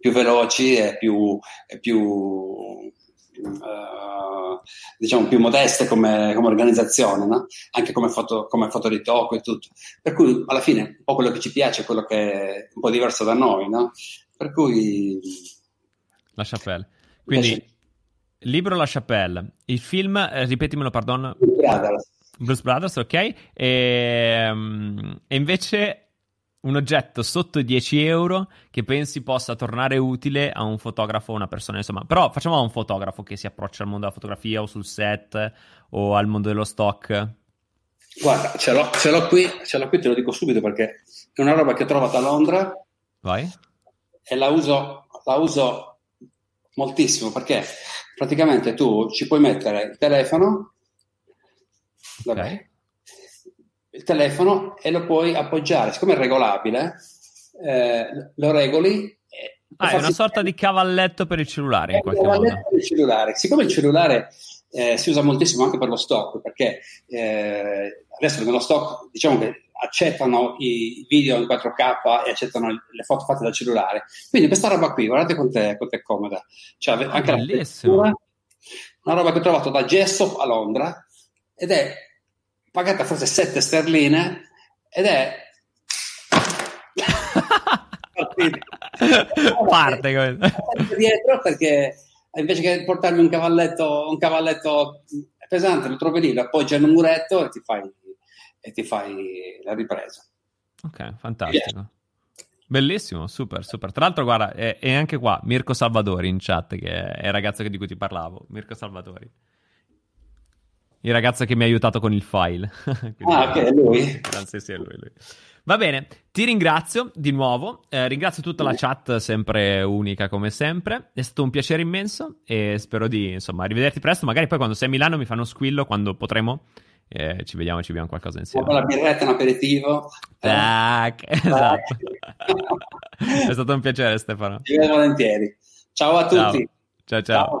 più veloci e più, e più uh, diciamo più modeste come, come organizzazione, no? anche come foto, come fotoritocco e tutto. Per cui alla fine un po' quello che ci piace è quello che è un po' diverso da noi, no? Per cui... La Chapelle. Quindi, la... libro La Chapelle, il film, eh, ripetimelo, pardon. Brothers. Blues Brothers, ok. E, um, e invece un oggetto sotto i 10 euro che pensi possa tornare utile a un fotografo o una persona, insomma. Però facciamo a un fotografo che si approccia al mondo della fotografia o sul set o al mondo dello stock. Guarda, ce l'ho, ce l'ho qui, ce l'ho qui, te lo dico subito perché è una roba che ho trovato a Londra. Vai. E la uso, la uso moltissimo perché praticamente tu ci puoi mettere il telefono. Vabbè. Okay il telefono e lo puoi appoggiare. Siccome è regolabile, eh, lo regoli. Ah, è una sorta di cavalletto per il cellulare, in qualche modo. Per il cellulare. Siccome il cellulare eh, si usa moltissimo anche per lo stock, perché eh, adesso nello stock diciamo che accettano i video in 4K e accettano le foto fatte dal cellulare. Quindi questa roba qui, guardate quanto è, comoda. Cioè, ah, anche bellissimo. una roba che ho trovato da Gesso a Londra ed è pagata forse 7 sterline ed è parte dietro perché invece che portarmi un cavalletto, un cavalletto pesante lo trovi lì, lo appoggi al muretto e ti fai, e ti fai la ripresa ok, fantastico Bellissimo, super, super. Tra l'altro, guarda, è, è, anche qua Mirko Salvatori in chat, che è il ragazzo di cui ti parlavo. Mirko Salvatori. Il ragazzo che mi ha aiutato con il file. ah, ok, è lui. Sì, sì, è lui, lui. Va bene, ti ringrazio di nuovo, eh, ringrazio tutta la chat, sempre unica come sempre, è stato un piacere immenso e spero di insomma rivederti presto, magari poi quando sei a Milano mi fanno squillo quando potremo, eh, ci vediamo, ci beviamo qualcosa insieme. Con la birretta, un aperitivo. Tac, eh. esatto. è stato un piacere Stefano. Ci vedo volentieri. Ciao a tutti. ciao. ciao. ciao.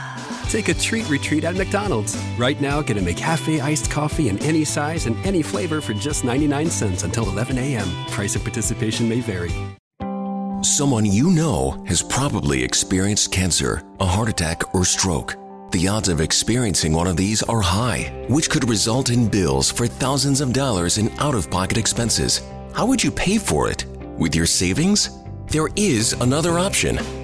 Take a treat retreat at McDonald's. Right now, get a McCafe iced coffee in any size and any flavor for just 99 cents until 11 a.m. Price of participation may vary. Someone you know has probably experienced cancer, a heart attack, or stroke. The odds of experiencing one of these are high, which could result in bills for thousands of dollars in out of pocket expenses. How would you pay for it? With your savings? There is another option.